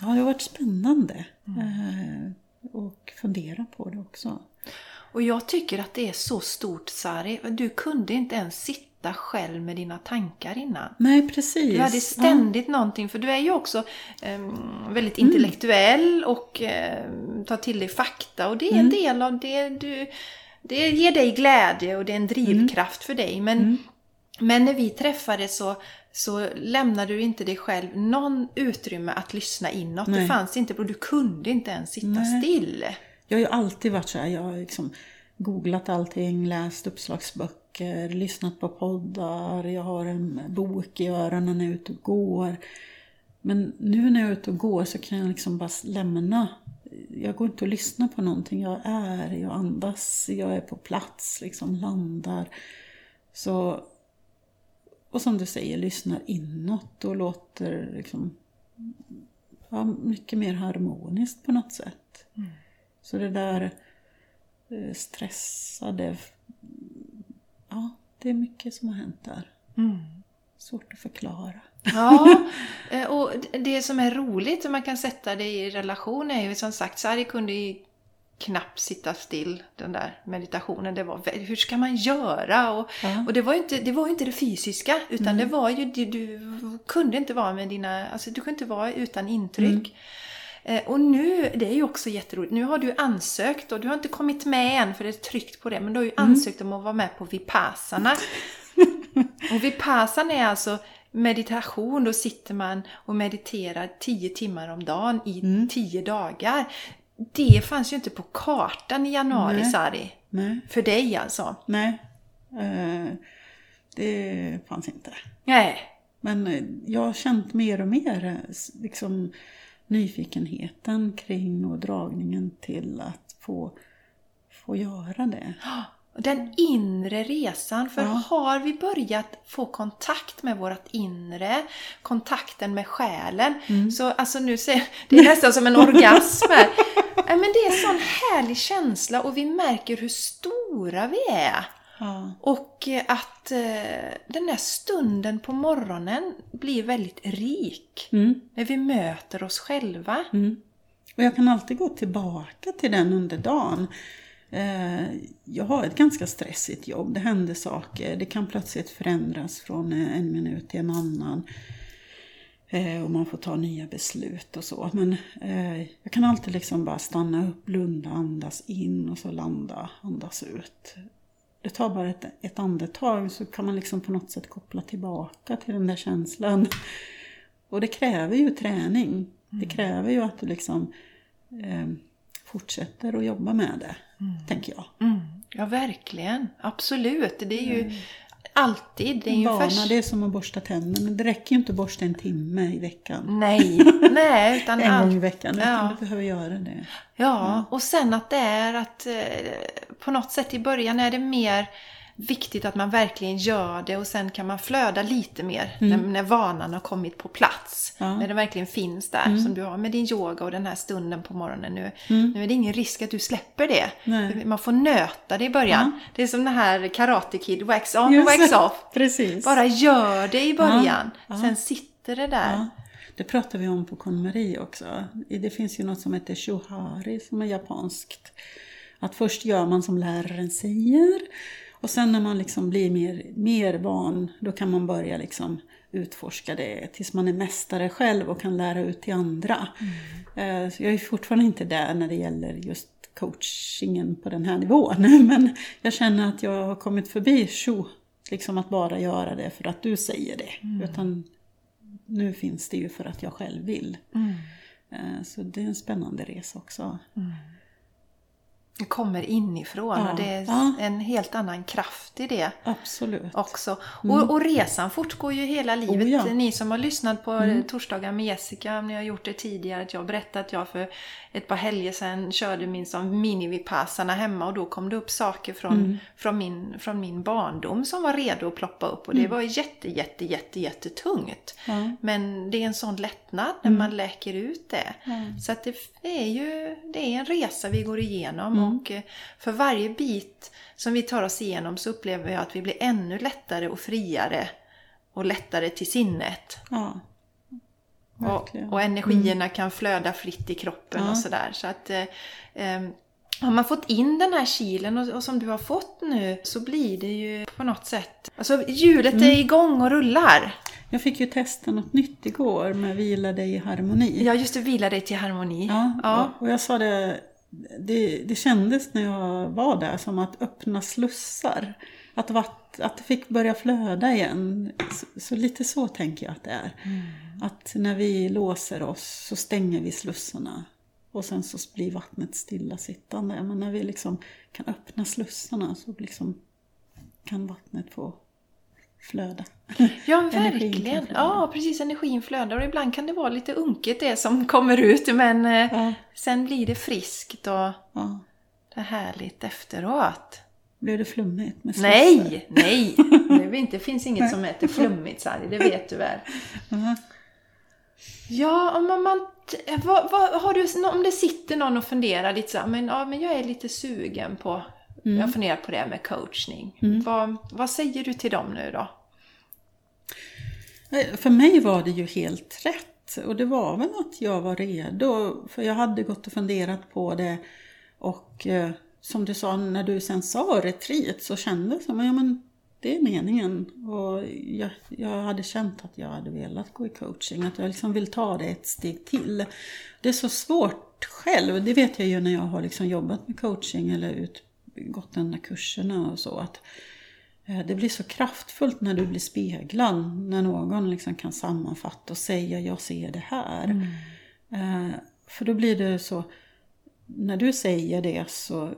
B: ja, det har varit spännande. Mm. Eh, och fundera på det också.
A: Och jag tycker att det är så stort Sari. Du kunde inte ens sitta sitta själv med dina tankar innan.
B: Nej, precis.
A: Du hade ständigt ja. någonting, för du är ju också um, väldigt mm. intellektuell och um, tar till dig fakta och det är mm. en del av det du... Det ger dig glädje och det är en drivkraft mm. för dig. Men, mm. men när vi träffades så, så lämnade du inte dig själv någon utrymme att lyssna inåt. Nej. Det fanns inte, och du kunde inte ens sitta Nej. still.
B: Jag har ju alltid varit så här, jag liksom googlat allting, läst uppslagsböcker böcker, lyssnat på poddar, jag har en bok i öronen när jag är ute och går. Men nu när jag är ute och går så kan jag liksom bara lämna. Jag går inte och lyssnar på någonting. Jag är, jag andas, jag är på plats, liksom landar. Så, och som du säger, lyssnar inåt och låter liksom, ja, mycket mer harmoniskt på något sätt. Mm. Så det där stressade ja, det är mycket som har hänt där. Mm. Svårt att förklara.
A: Ja, eh, och det som är roligt om man kan sätta det i relation är ju som sagt, Sari kunde ju knappt sitta still den där meditationen. Det var, hur ska man göra? Och, ja. och det var ju inte det, var inte det fysiska, utan mm. det var ju, du, du, kunde inte vara med dina, alltså du kunde inte vara utan intryck. Mm. Eh, och nu, det är ju också jätteroligt, nu har du ansökt och du har inte kommit med än för det är tryckt på det, men du har ju mm. ansökt om att vara med på Vipassana. och Vipassana är alltså meditation, då sitter man och mediterar 10 timmar om dagen i 10 mm. dagar. Det fanns ju inte på kartan i januari, Nej. Sari. Nej. För dig alltså.
B: Nej, uh, det fanns inte.
A: Nej.
B: Men eh, jag har känt mer och mer liksom nyfikenheten kring och dragningen till att få, få göra det.
A: Den inre resan, för ja. har vi börjat få kontakt med vårt inre, kontakten med själen, mm. så alltså nu ser det är nästan som en orgasm här. Men det är en sån härlig känsla och vi märker hur stora vi är. Ja. Och eh, att eh, den där stunden på morgonen blir väldigt rik. Mm. När vi möter oss själva.
B: Mm. Och jag kan alltid gå tillbaka till den under dagen. Eh, jag har ett ganska stressigt jobb. Det händer saker. Det kan plötsligt förändras från eh, en minut till en annan. Eh, och man får ta nya beslut och så. Men jag kan alltid liksom bara stanna upp, blunda, andas in och så landa, andas ut. Det tar bara ett, ett andetag så kan man liksom på något sätt koppla tillbaka till den där känslan. Och det kräver ju träning. Det mm. kräver ju att du liksom eh, fortsätter att jobba med det, mm. tänker jag.
A: Mm. Ja, verkligen. Absolut. Det är ju mm. Alltid... Det är ju
B: Vana, färs... det är som att borsta tänderna. Det räcker ju inte att borsta en timme i veckan.
A: Nej, nej. Utan
B: en all... gång i veckan. Utan ja. du behöver göra det.
A: Ja, mm. och sen att det är att eh, på något sätt i början är det mer viktigt att man verkligen gör det och sen kan man flöda lite mer mm. när, när vanan har kommit på plats. Ja. När den verkligen finns där mm. som du har med din yoga och den här stunden på morgonen nu. Mm. Nu är det ingen risk att du släpper det. Nej. Man får nöta det i början. Ja. Det är som den här Karate Kid, wax on, Just wax off.
B: Precis.
A: Bara gör det i början. Ja. Sen sitter det där.
B: Det pratar vi om på KonMari också. Det finns ju något som heter shuhari som är japanskt. Att först gör man som läraren säger och sen när man liksom blir mer, mer van, då kan man börja liksom utforska det tills man är mästare själv och kan lära ut till andra. Mm. Eh, så jag är fortfarande inte där när det gäller just coachingen på den här nivån. Men jag känner att jag har kommit förbi tjo, liksom att bara göra det för att du säger det. Mm. Utan nu finns det ju för att jag själv vill. Mm. Eh, så det är en spännande resa också. Mm
A: kommer inifrån ja, och det är ja. en helt annan kraft i det.
B: Absolut.
A: Också. Mm. Och, och, resan fortgår ju hela livet. Oh, ja. Ni som har lyssnat på mm. torsdagar med Jessica, ni har gjort det tidigare, att jag berättat att jag för ett par helger sedan körde min som mini-vipassarna hemma och då kom det upp saker från, mm. från, min, från min barndom som var redo att ploppa upp och det mm. var jätte, jätte, jätte, jättetungt. Ja. Men det är en sån lättnad när mm. man läker ut det. Så att det är ju det är en resa vi går igenom mm. Och för varje bit som vi tar oss igenom så upplever jag att vi blir ännu lättare och friare och lättare till sinnet. Ja. Och, och, energierna mm. kan flöda fritt i kroppen ja. och sådär. Så att eh, ehm, har man fått in den här kilen och, och, som du har fått nu så blir det ju på något sätt... Alltså hjulet mm. är igång och rullar.
B: Jag fick ju testa något nytt igår med Vila dig i harmoni.
A: Ja, just det. Vila dig till harmoni.
B: Ja, ja. Och jag sa det, det, det kändes när jag var där som att öppna slussar. Att, vatt, att det fick börja flöda igen. Så, så, lite så tänker jag att det är. Mm. Att när vi låser oss så stänger vi slussarna. Och sen så blir vattnet stillasittande. Men när vi liksom kan öppna slussarna så liksom kan vattnet få flöda.
A: Ja, verkligen. Ja, precis. Energin flödar och ibland kan det vara lite unket det som kommer ut men eh, ja. sen blir det friskt och ja. det är härligt efteråt.
B: Blev det flummigt med
A: slussar? Nej, nej! Det inte, finns inget som heter flummigt Sally, det vet du väl. Uh-huh. Ja, om man, vad, vad, har du, om det sitter någon och funderar lite så men, ja, men jag är lite sugen på, mm. jag funderar på det med coachning. Mm. Vad, vad säger du till dem nu då?
B: För mig var det ju helt rätt. Och det var väl att jag var redo. För jag hade gått och funderat på det. Och eh, som du sa, när du sen sa retreat så kändes det som, ja men det är meningen. Och jag, jag hade känt att jag hade velat gå i coaching, att jag liksom vill ta det ett steg till. Det är så svårt själv, det vet jag ju när jag har liksom jobbat med coaching eller ut, gått de där kurserna och så. att eh, det blir så kraftfullt när du blir speglad, när någon liksom kan sammanfatta och säga jag ser det här. Mm. Eh, för då blir det så, när du säger det så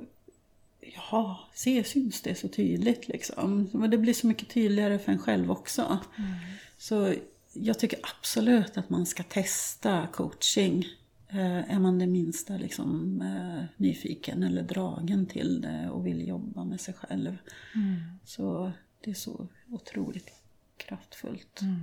B: ja, se, syns det så tydligt liksom. Men det blir så mycket tydligare för en själv också. Mm. Så jag tycker absolut att man ska testa coaching. Eh, är man det minsta liksom, eh, nyfiken eller dragen till det och vill jobba med sig själv. Mm. Så det är så otroligt kraftfullt. Mm.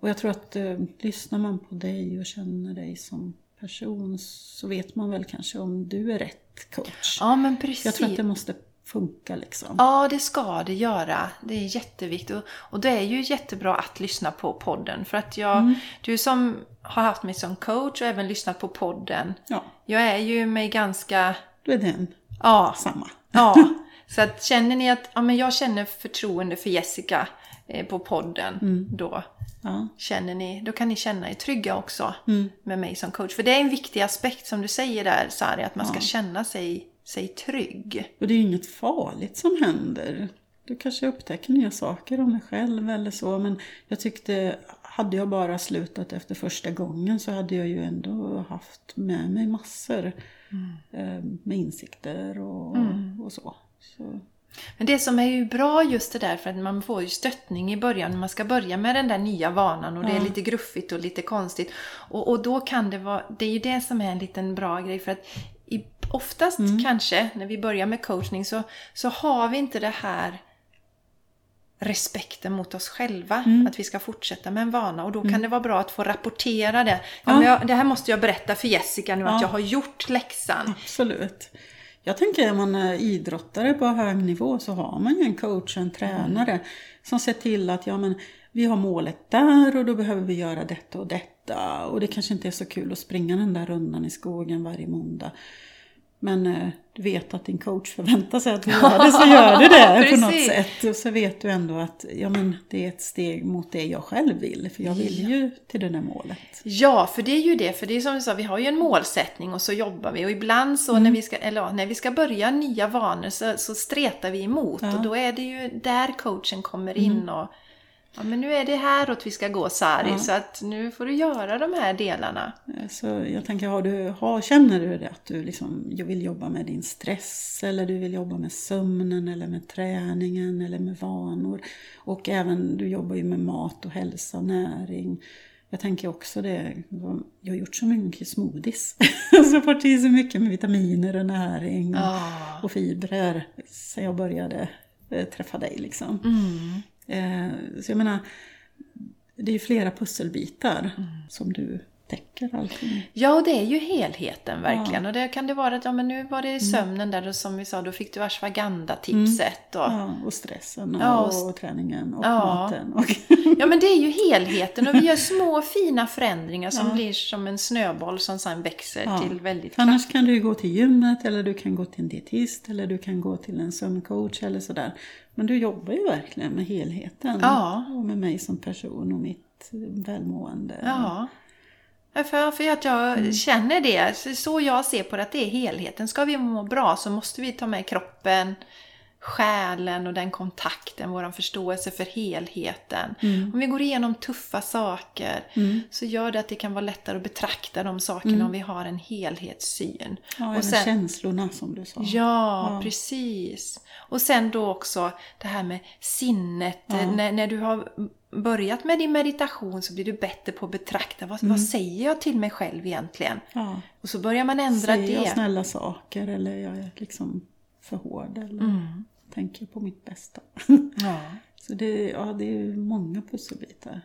B: Och jag tror att eh, lyssnar man på dig och känner dig som person så vet man väl kanske om du är rätt coach.
A: Ja, men precis.
B: Jag tror att det måste funka liksom.
A: Ja, det ska det göra. Det är jätteviktigt. Och det är ju jättebra att lyssna på podden. För att jag, mm. du som har haft mig som coach och även lyssnat på podden. Ja. Jag är ju mig ganska...
B: Du är den.
A: Ja,
B: samma.
A: ja. Så att känner ni att ja, men jag känner förtroende för Jessica eh, på podden, då
B: Ja.
A: känner ni, då kan ni känna er trygga också
B: Mm.
A: med mig som coach. För det är en viktig aspekt som du säger där Sari, att man ska känna sig, sig trygg.
B: Och det är ju inget farligt som händer. Du kanske upptäcker nya saker om dig själv eller så. Men jag tyckte, hade jag bara slutat efter första gången så hade jag ju ändå haft med mig massor eh, med insikter och, och så. så.
A: Men det som är ju bra just det där för att man får ju stöttning i början när man ska börja med den där nya vanan och det är lite gruffigt och lite konstigt. Och, och då kan det vara, det är ju det som är en liten bra grej för att i, oftast kanske när vi börjar med coachning så, så har vi inte det här respekten mot oss själva. Att vi ska fortsätta med en vana och då kan det vara bra att få rapportera det. Ja, men jag, det här måste jag berätta för Jessica nu att jag har gjort läxan.
B: Absolut. Jag tänker att man är idrottare på hög nivå så har man ju en coach, en tränare som ser till att ja, men, vi har målet där och då behöver vi göra detta och detta. Och det kanske inte är så kul att springa den där rundan i skogen varje måndag. Men eh, du vet att din coach förväntar sig att du gör det, så gör du det på något sätt. Och så vet du ändå att ja, men, det är ett steg mot det jag själv vill. För jag vill ju till det där målet.
A: Ja, för det är ju det. För det är som du sa, vi har ju en målsättning och så jobbar vi. Och ibland så
B: Mm.
A: när, vi ska, eller, ja, när vi ska börja nya vanor så, så stretar vi emot. Och då är det ju där coachen kommer
B: Mm.
A: in och Ja, men nu är det häråt vi ska gå Sari, så att nu får du göra de här delarna.
B: Så jag tänker, har du, har, känner du det att du liksom, jag vill jobba med din stress eller du vill jobba med sömnen eller med träningen eller med vanor. Och även, du jobbar ju med mat och hälsa och näring. Jag tänker också det, jag har gjort så mycket smoothies. så får till så mycket med vitaminer och näring och,
A: Ah.
B: och fibrer sen jag började eh, träffa dig liksom.
A: Mm.
B: Eh, så jag menar, det är ju flera pusselbitar
A: Mm.
B: som du täcker allting.
A: Ja, och det är ju helheten verkligen. Och det kan det vara att, ja men nu var det sömnen där och som vi sa, då fick du ashwagandha-tipset. Och,
B: Ja, och stressen och,
A: Ja, och
B: och, träningen och
A: Ja.
B: maten. Och,
A: Ja men det är ju helheten och vi gör små fina förändringar som blir som en snöboll som sen växer
B: Ja.
A: till väldigt
B: För Annars kan du ju gå till gymmet eller du kan gå till en dietist eller du kan gå till en sömncoach eller sådär. Men du jobbar ju verkligen med helheten.
A: Ja.
B: Och med mig som person och mitt välmående.
A: Ja. Ja, För, för att jag känner det, så- jag ser på det, att det är helheten. Ska vi må bra så måste vi ta med kroppen, själen och den kontakten, vår förståelse för helheten. Om vi går igenom tuffa saker så gör det att det kan vara lättare att betrakta de sakerna om vi har en helhetssyn.
B: Ja,
A: Och sen-
B: känslorna som du sa.
A: Ja, precis. Och sen då också det här med sinnet. När, när du har börjat med din meditation så blir du bättre på att betrakta vad, vad säger jag till mig själv egentligen?
B: Ja.
A: Och så börjar man ändra
B: Säger jag
A: det.
B: snälla saker eller är jag liksom för hård eller
A: Mm.
B: tänker på mitt bästa.
A: Ja.
B: Så det, ja, det är många pusselbitar.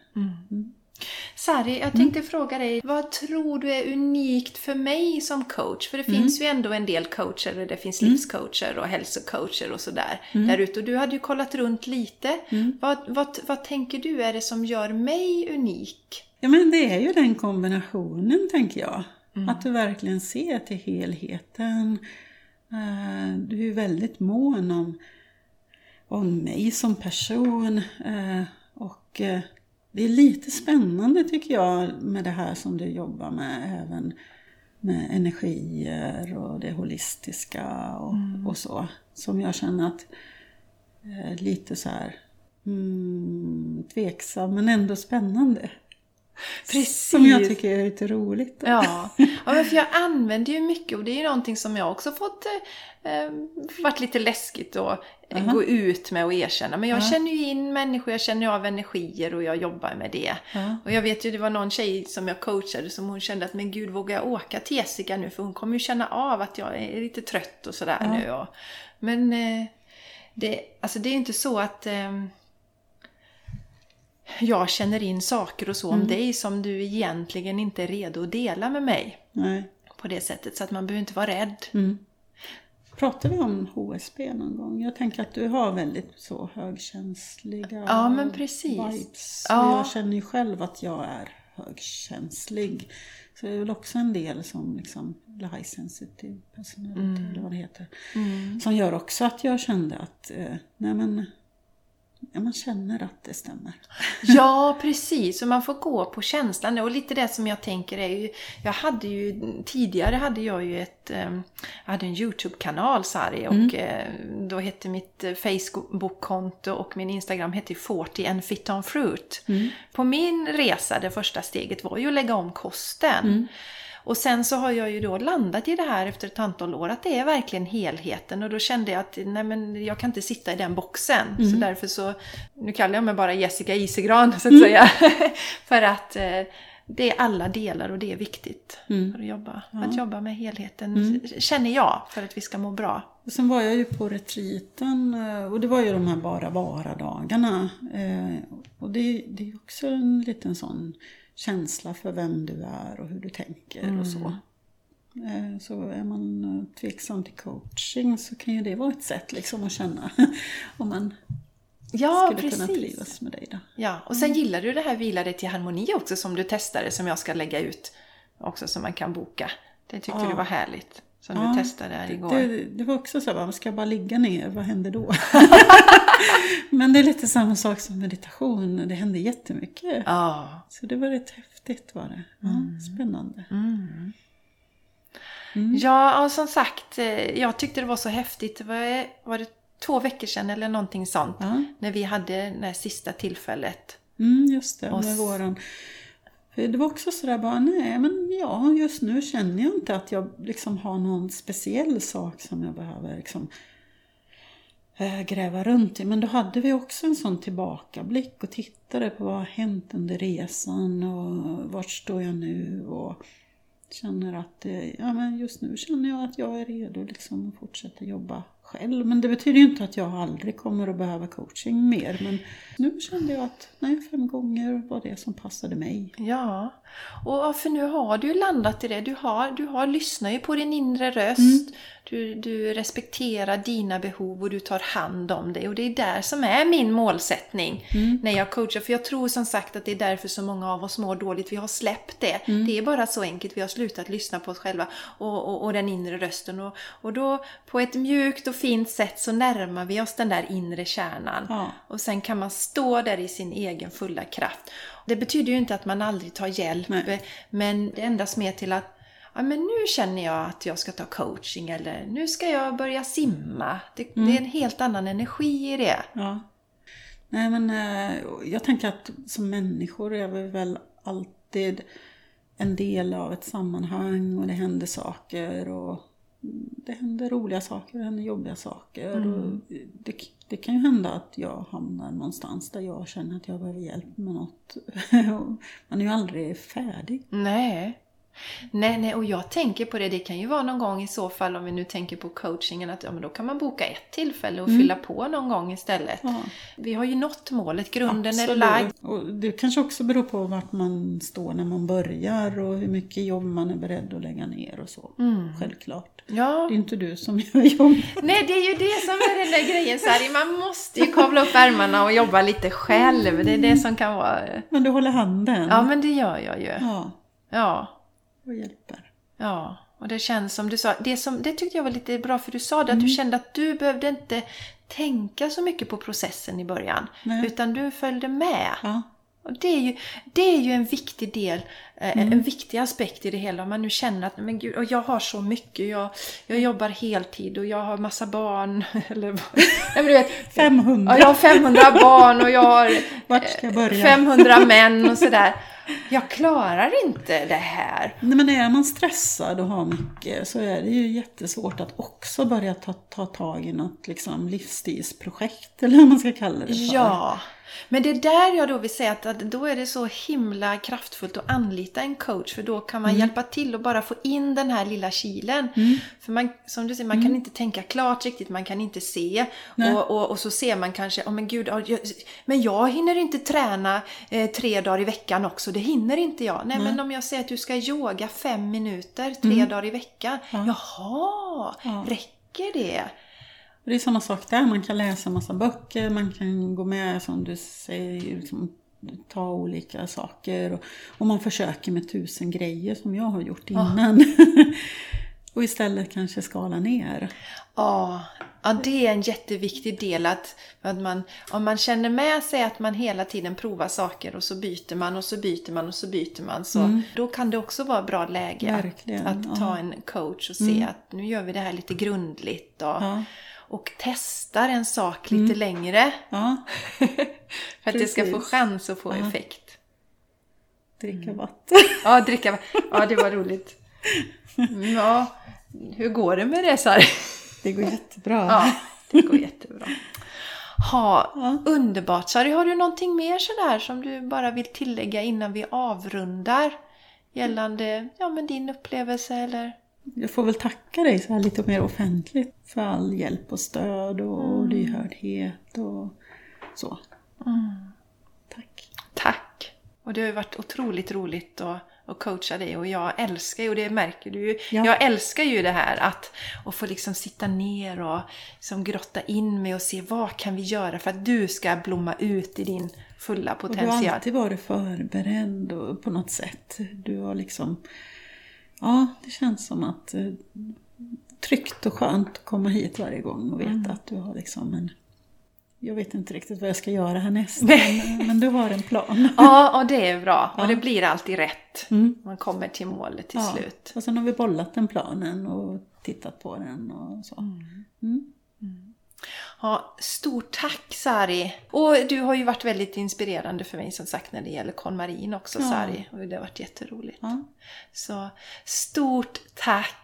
A: Sari, jag tänkte fråga dig, vad tror du är unikt för mig som coach? För det
B: Mm.
A: finns ju ändå en del coacher, och det finns livscoacher och hälsocoacher och sådär
B: Mm.
A: där ute. Och du hade ju kollat runt lite. Vad, vad, vad tänker du är det som gör mig unik?
B: Ja men det är ju den kombinationen tänker jag.
A: Mm.
B: Att du verkligen ser till helheten. Eh, Du är väldigt mån om, om mig som person. eh, Och eh, det är lite spännande tycker jag med det här som du jobbar med. Även med energier och det holistiska och,
A: Mm.
B: och så. Som jag känner att eh, lite så här mm, tveksam men ändå spännande.
A: Precis.
B: Som jag tycker är lite roligt.
A: Ja, ja men för jag använder ju mycket och det är ju någonting som jag också fått eh, varit lite läskigt att eh, gå ut med och erkänna. Men jag känner ju in människor, jag känner av energier och jag jobbar med det.
B: Ja.
A: Och jag vet ju, det var någon tjej som jag coachade som hon kände att men gud vågar jag åka till Jessica nu? För hon kommer ju känna av att jag är lite trött och sådär nu. Och, men eh, det, alltså det är ju inte så att eh, jag känner in saker och så om dig som du egentligen inte är redo att dela med mig
B: Nej.
A: på det sättet. Så att man behöver inte vara rädd.
B: Mm. Pratar vi om HSB någon gång? Jag tänker att du har väldigt så högkänsliga
A: Ja, men precis.
B: vibes.
A: Ja.
B: Jag känner ju själv att jag är högkänslig. Så det är väl också en del som liksom, high sensitive personality eller vad det heter. Som gör också att jag kände att, eh, nej men, man känner att det stämmer.
A: Ja, precis. Och man får gå på känslan. Och lite det som jag tänker är ju... Jag hade ju... Tidigare hade jag ju ett... eh, Jag hade en YouTube-kanal, Sari. Och eh, då hette mitt eh, Facebook-konto och min Instagram hette ju 40 and fit on fruit. På min resa, det första steget var ju att lägga om kosten. Och sen så har jag ju då landat i det här efter ett antal år att det är verkligen helheten och då kände jag att nej men jag kan inte sitta i den boxen. Så därför så, nu kallar jag mig bara Jessica Isegran så att säga. för att eh, det är alla delar och det är viktigt för att jobba. Att jobba med helheten känner jag för att vi ska må bra.
B: Och sen var jag ju på retreaten eh, och det var ju de här bara vara-dagarna. Eh, Och det, det är också en liten sån känsla för vem du är och hur du tänker och så. Eh, Så är man eh, tveksam till coaching så kan ju det vara ett sätt liksom att känna om man
A: Ja,
B: skulle kunna
A: precis.
B: trivas med dig då.
A: Ja, och sen gillar du det här Vila dig till harmoni också som du testade som jag ska lägga ut också som man kan boka. Det tyckte
B: Ja.
A: du var härligt. Som
B: Ja,
A: du testade här igår.
B: Det, det var också så va, ska jag bara ligga ner, vad händer då? Men det är lite samma sak som meditation, det händer jättemycket.
A: Ja.
B: Så det var rätt häftigt var det. Ja, Spännande.
A: Ja, och som sagt, eh, jag tyckte det var så häftigt. Det var, var det två veckor sedan eller någonting sånt?
B: Ja.
A: När vi hade det sista tillfället.
B: Mm, just det,
A: Och
B: med våran. För det var också sådär bara, nej men ja, just nu känner jag inte att jag liksom har någon speciell sak som jag behöver liksom äh, gräva runt i. Men då hade vi också en sån tillbakablick och tittade på vad har hänt under resan och vart står jag nu och känner att eh, ja, men just nu känner jag att jag är redo liksom att fortsätta jobba själv. Men det betyder ju inte att jag aldrig kommer att behöva coaching mer. Men nu kände jag att nej, fem gånger var det som passade mig.
A: Ja, och för nu har du ju landat i det. Du har, du har lyssnat ju på din inre röst. Du, du respekterar dina behov och du tar hand om det. Och det är där som är min målsättning när jag coachar. För jag tror som sagt att det är därför så många av oss mår dåligt. Vi har släppt det. Det är bara så enkelt. Vi har slutat lyssna på oss själva och, och, och den inre rösten. Och, och då på ett mjukt och fint sätt så närmar vi oss den där inre kärnan.
B: Ja.
A: Och sen kan man stå där i sin egen fulla kraft. Det betyder ju inte att man aldrig tar hjälp,
B: Nej.
A: men det ändras mer till att ja, men nu känner jag att jag ska ta coaching eller nu ska jag börja simma. Det, det är en helt annan energi i det.
B: Ja. Nej men eh, jag tänker att som människor är vi väl alltid en del av ett sammanhang och det händer saker och det händer roliga saker, det händer jobbiga saker. Och det, det kan ju hända att jag hamnar någonstans där jag känner att jag behöver hjälp med något. Man är ju aldrig färdig.
A: Nej. Nej, nej, och jag tänker på det, det kan ju vara någon gång i så fall om vi nu tänker på coachingen att ja, men då kan man boka ett tillfälle och fylla på någon gång istället.
B: Ja.
A: Vi har ju nått målet, grunden är
B: Absolut.
A: lagd.
B: Och det kanske också beror på vart man står när man börjar och hur mycket jobb man är beredd att lägga ner och så. Självklart.
A: Ja,
B: Det är inte du som gör jobbet.
A: Nej, det är ju det som är den där grejen Sari. Man måste ju kavla upp ärmarna och jobba lite själv. Det är det som kan vara...
B: Men du håller handen.
A: Ja, men det gör jag ju.
B: Ja,
A: Ja,
B: och hjälper.
A: ja. Och det känns som du sa, det, som, det tyckte jag var lite bra för du sa det, att du kände att du behövde inte tänka så mycket på processen i början.
B: Nej.
A: Utan du följde med.
B: Ja.
A: Och det är ju, det är ju en viktig del, eh, en viktig aspekt i det hela. Om man nu känner att men gud, och jag har så mycket, jag, jag jobbar heltid och jag har massa barn. Eller, nej, men du vet,
B: 500.
A: Ja, jag har 500 barn och jag har
B: jag börja?
A: 500 män och sådär. Jag klarar inte det här.
B: Nej, men är man stressad och har mycket så är det ju jättesvårt att också börja ta, ta tag i något liksom, livsstilsprojekt eller vad man ska kalla det för.
A: Ja, men det är där jag då vill säga att, att då är det så himla kraftfullt att anlita en coach för då kan man hjälpa till och bara få in den här lilla kilen. För man, som du säger, man kan inte tänka klart riktigt, man kan inte se. Och, och, och så ser man kanske, oh, men gud, ja, jag, men jag hinner inte träna eh, tre dagar i veckan också, det hinner inte jag. Nej, men om jag säger att du ska yoga fem minuter tre dagar i veckan, jaha,
B: Ja.
A: räcker det?
B: Det är samma sak där, man kan läsa massa böcker, man kan gå med som du säger liksom, ta olika saker. Och, och man försöker med tusen grejer som jag har gjort innan. och istället kanske skala ner.
A: Ja, ja, det är en jätteviktig del att, att man, om man känner med sig att man hela tiden provar saker och så byter man och så byter man och så byter man. Så
B: Mm.
A: Då kan det också vara bra läge
B: Verkligen,
A: att, att ta
B: ja.
A: en coach och se att nu gör vi det här lite grundligt. Och,
B: Ja,
A: och testar en sak lite längre
B: ja
A: för att det ska få chans att få effekt.
B: dricka vatten.
A: Ja, dricka Ja, det var roligt. Mm, Ja, hur går det med det Sari?
B: Det går jättebra.
A: Ja, det går jättebra. Ha,
B: Ja.
A: Underbart! Sari, har du någonting mer sådär som du bara vill tillägga innan vi avrundar? Gällande ja, men din upplevelse eller?
B: Jag får väl tacka dig så här lite mer offentligt för all hjälp och stöd och lyhördhet och så. Tack.
A: Tack! Och det har ju varit otroligt roligt att, att coacha dig och jag älskar ju, och det märker du ju,
B: Ja.
A: jag älskar ju det här att, att få liksom sitta ner och liksom grotta in mig och se vad kan vi göra för att du ska blomma ut i din fulla
B: Och du har
A: potential.
B: alltid varit förberedd och, på något sätt. Du har liksom... Ja, det känns som att eh, tryggt och skönt att komma hit varje gång och veta
A: Mm.
B: att du har liksom en... Jag vet inte riktigt vad jag ska göra härnäst, men, men du har en plan.
A: Ja, och det är bra. Och
B: Ja.
A: det blir alltid rätt.
B: Mm.
A: Man kommer till målet till
B: Ja.
A: slut.
B: Och sen har vi bollat den planen och tittat på den och så. Mm.
A: Ja, stort tack Sari! Och du har ju varit väldigt inspirerande för mig som sagt när det gäller KonMarin också
B: Ja.
A: Sari. Och det har varit jätteroligt.
B: Ja.
A: Så stort tack!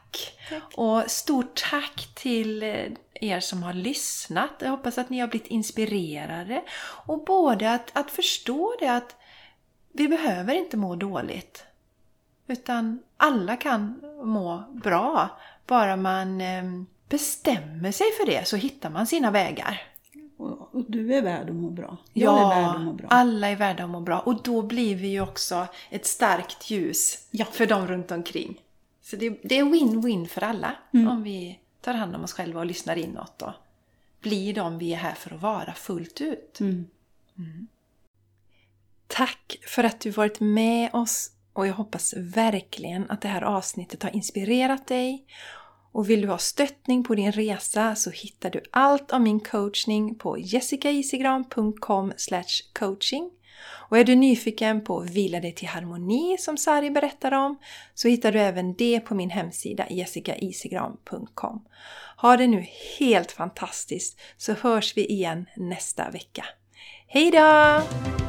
B: Tack.
A: Och stort tack till eh, er som har lyssnat. Jag hoppas att ni har blivit inspirerade. Och både att, att förstå det att vi behöver inte må dåligt. Utan alla kan må bra. Bara man eh, bestämmer sig för det så hittar man sina vägar.
B: Och, du är värd att må bra. Jag är värd att må bra.
A: alla är värda att må bra. Och då blir vi ju också ett starkt ljus
B: Ja.
A: för dem runt omkring. Så det, det är win-win för alla
B: Mm.
A: om vi tar hand om oss själva och lyssnar inåt och blir de vi är här för att vara fullt ut.
B: Mm.
A: Tack för att du varit med oss och jag hoppas verkligen att det här avsnittet har inspirerat dig. Och vill du ha stöttning på din resa så hittar du allt om min coachning på jessicaisigran.com coaching. Och är du nyfiken på Vila dig till harmoni som Sari berättar om så hittar du även det på min hemsida jessicaisigran.com. Ha det nu helt fantastiskt så hörs vi igen nästa vecka. Hejdå!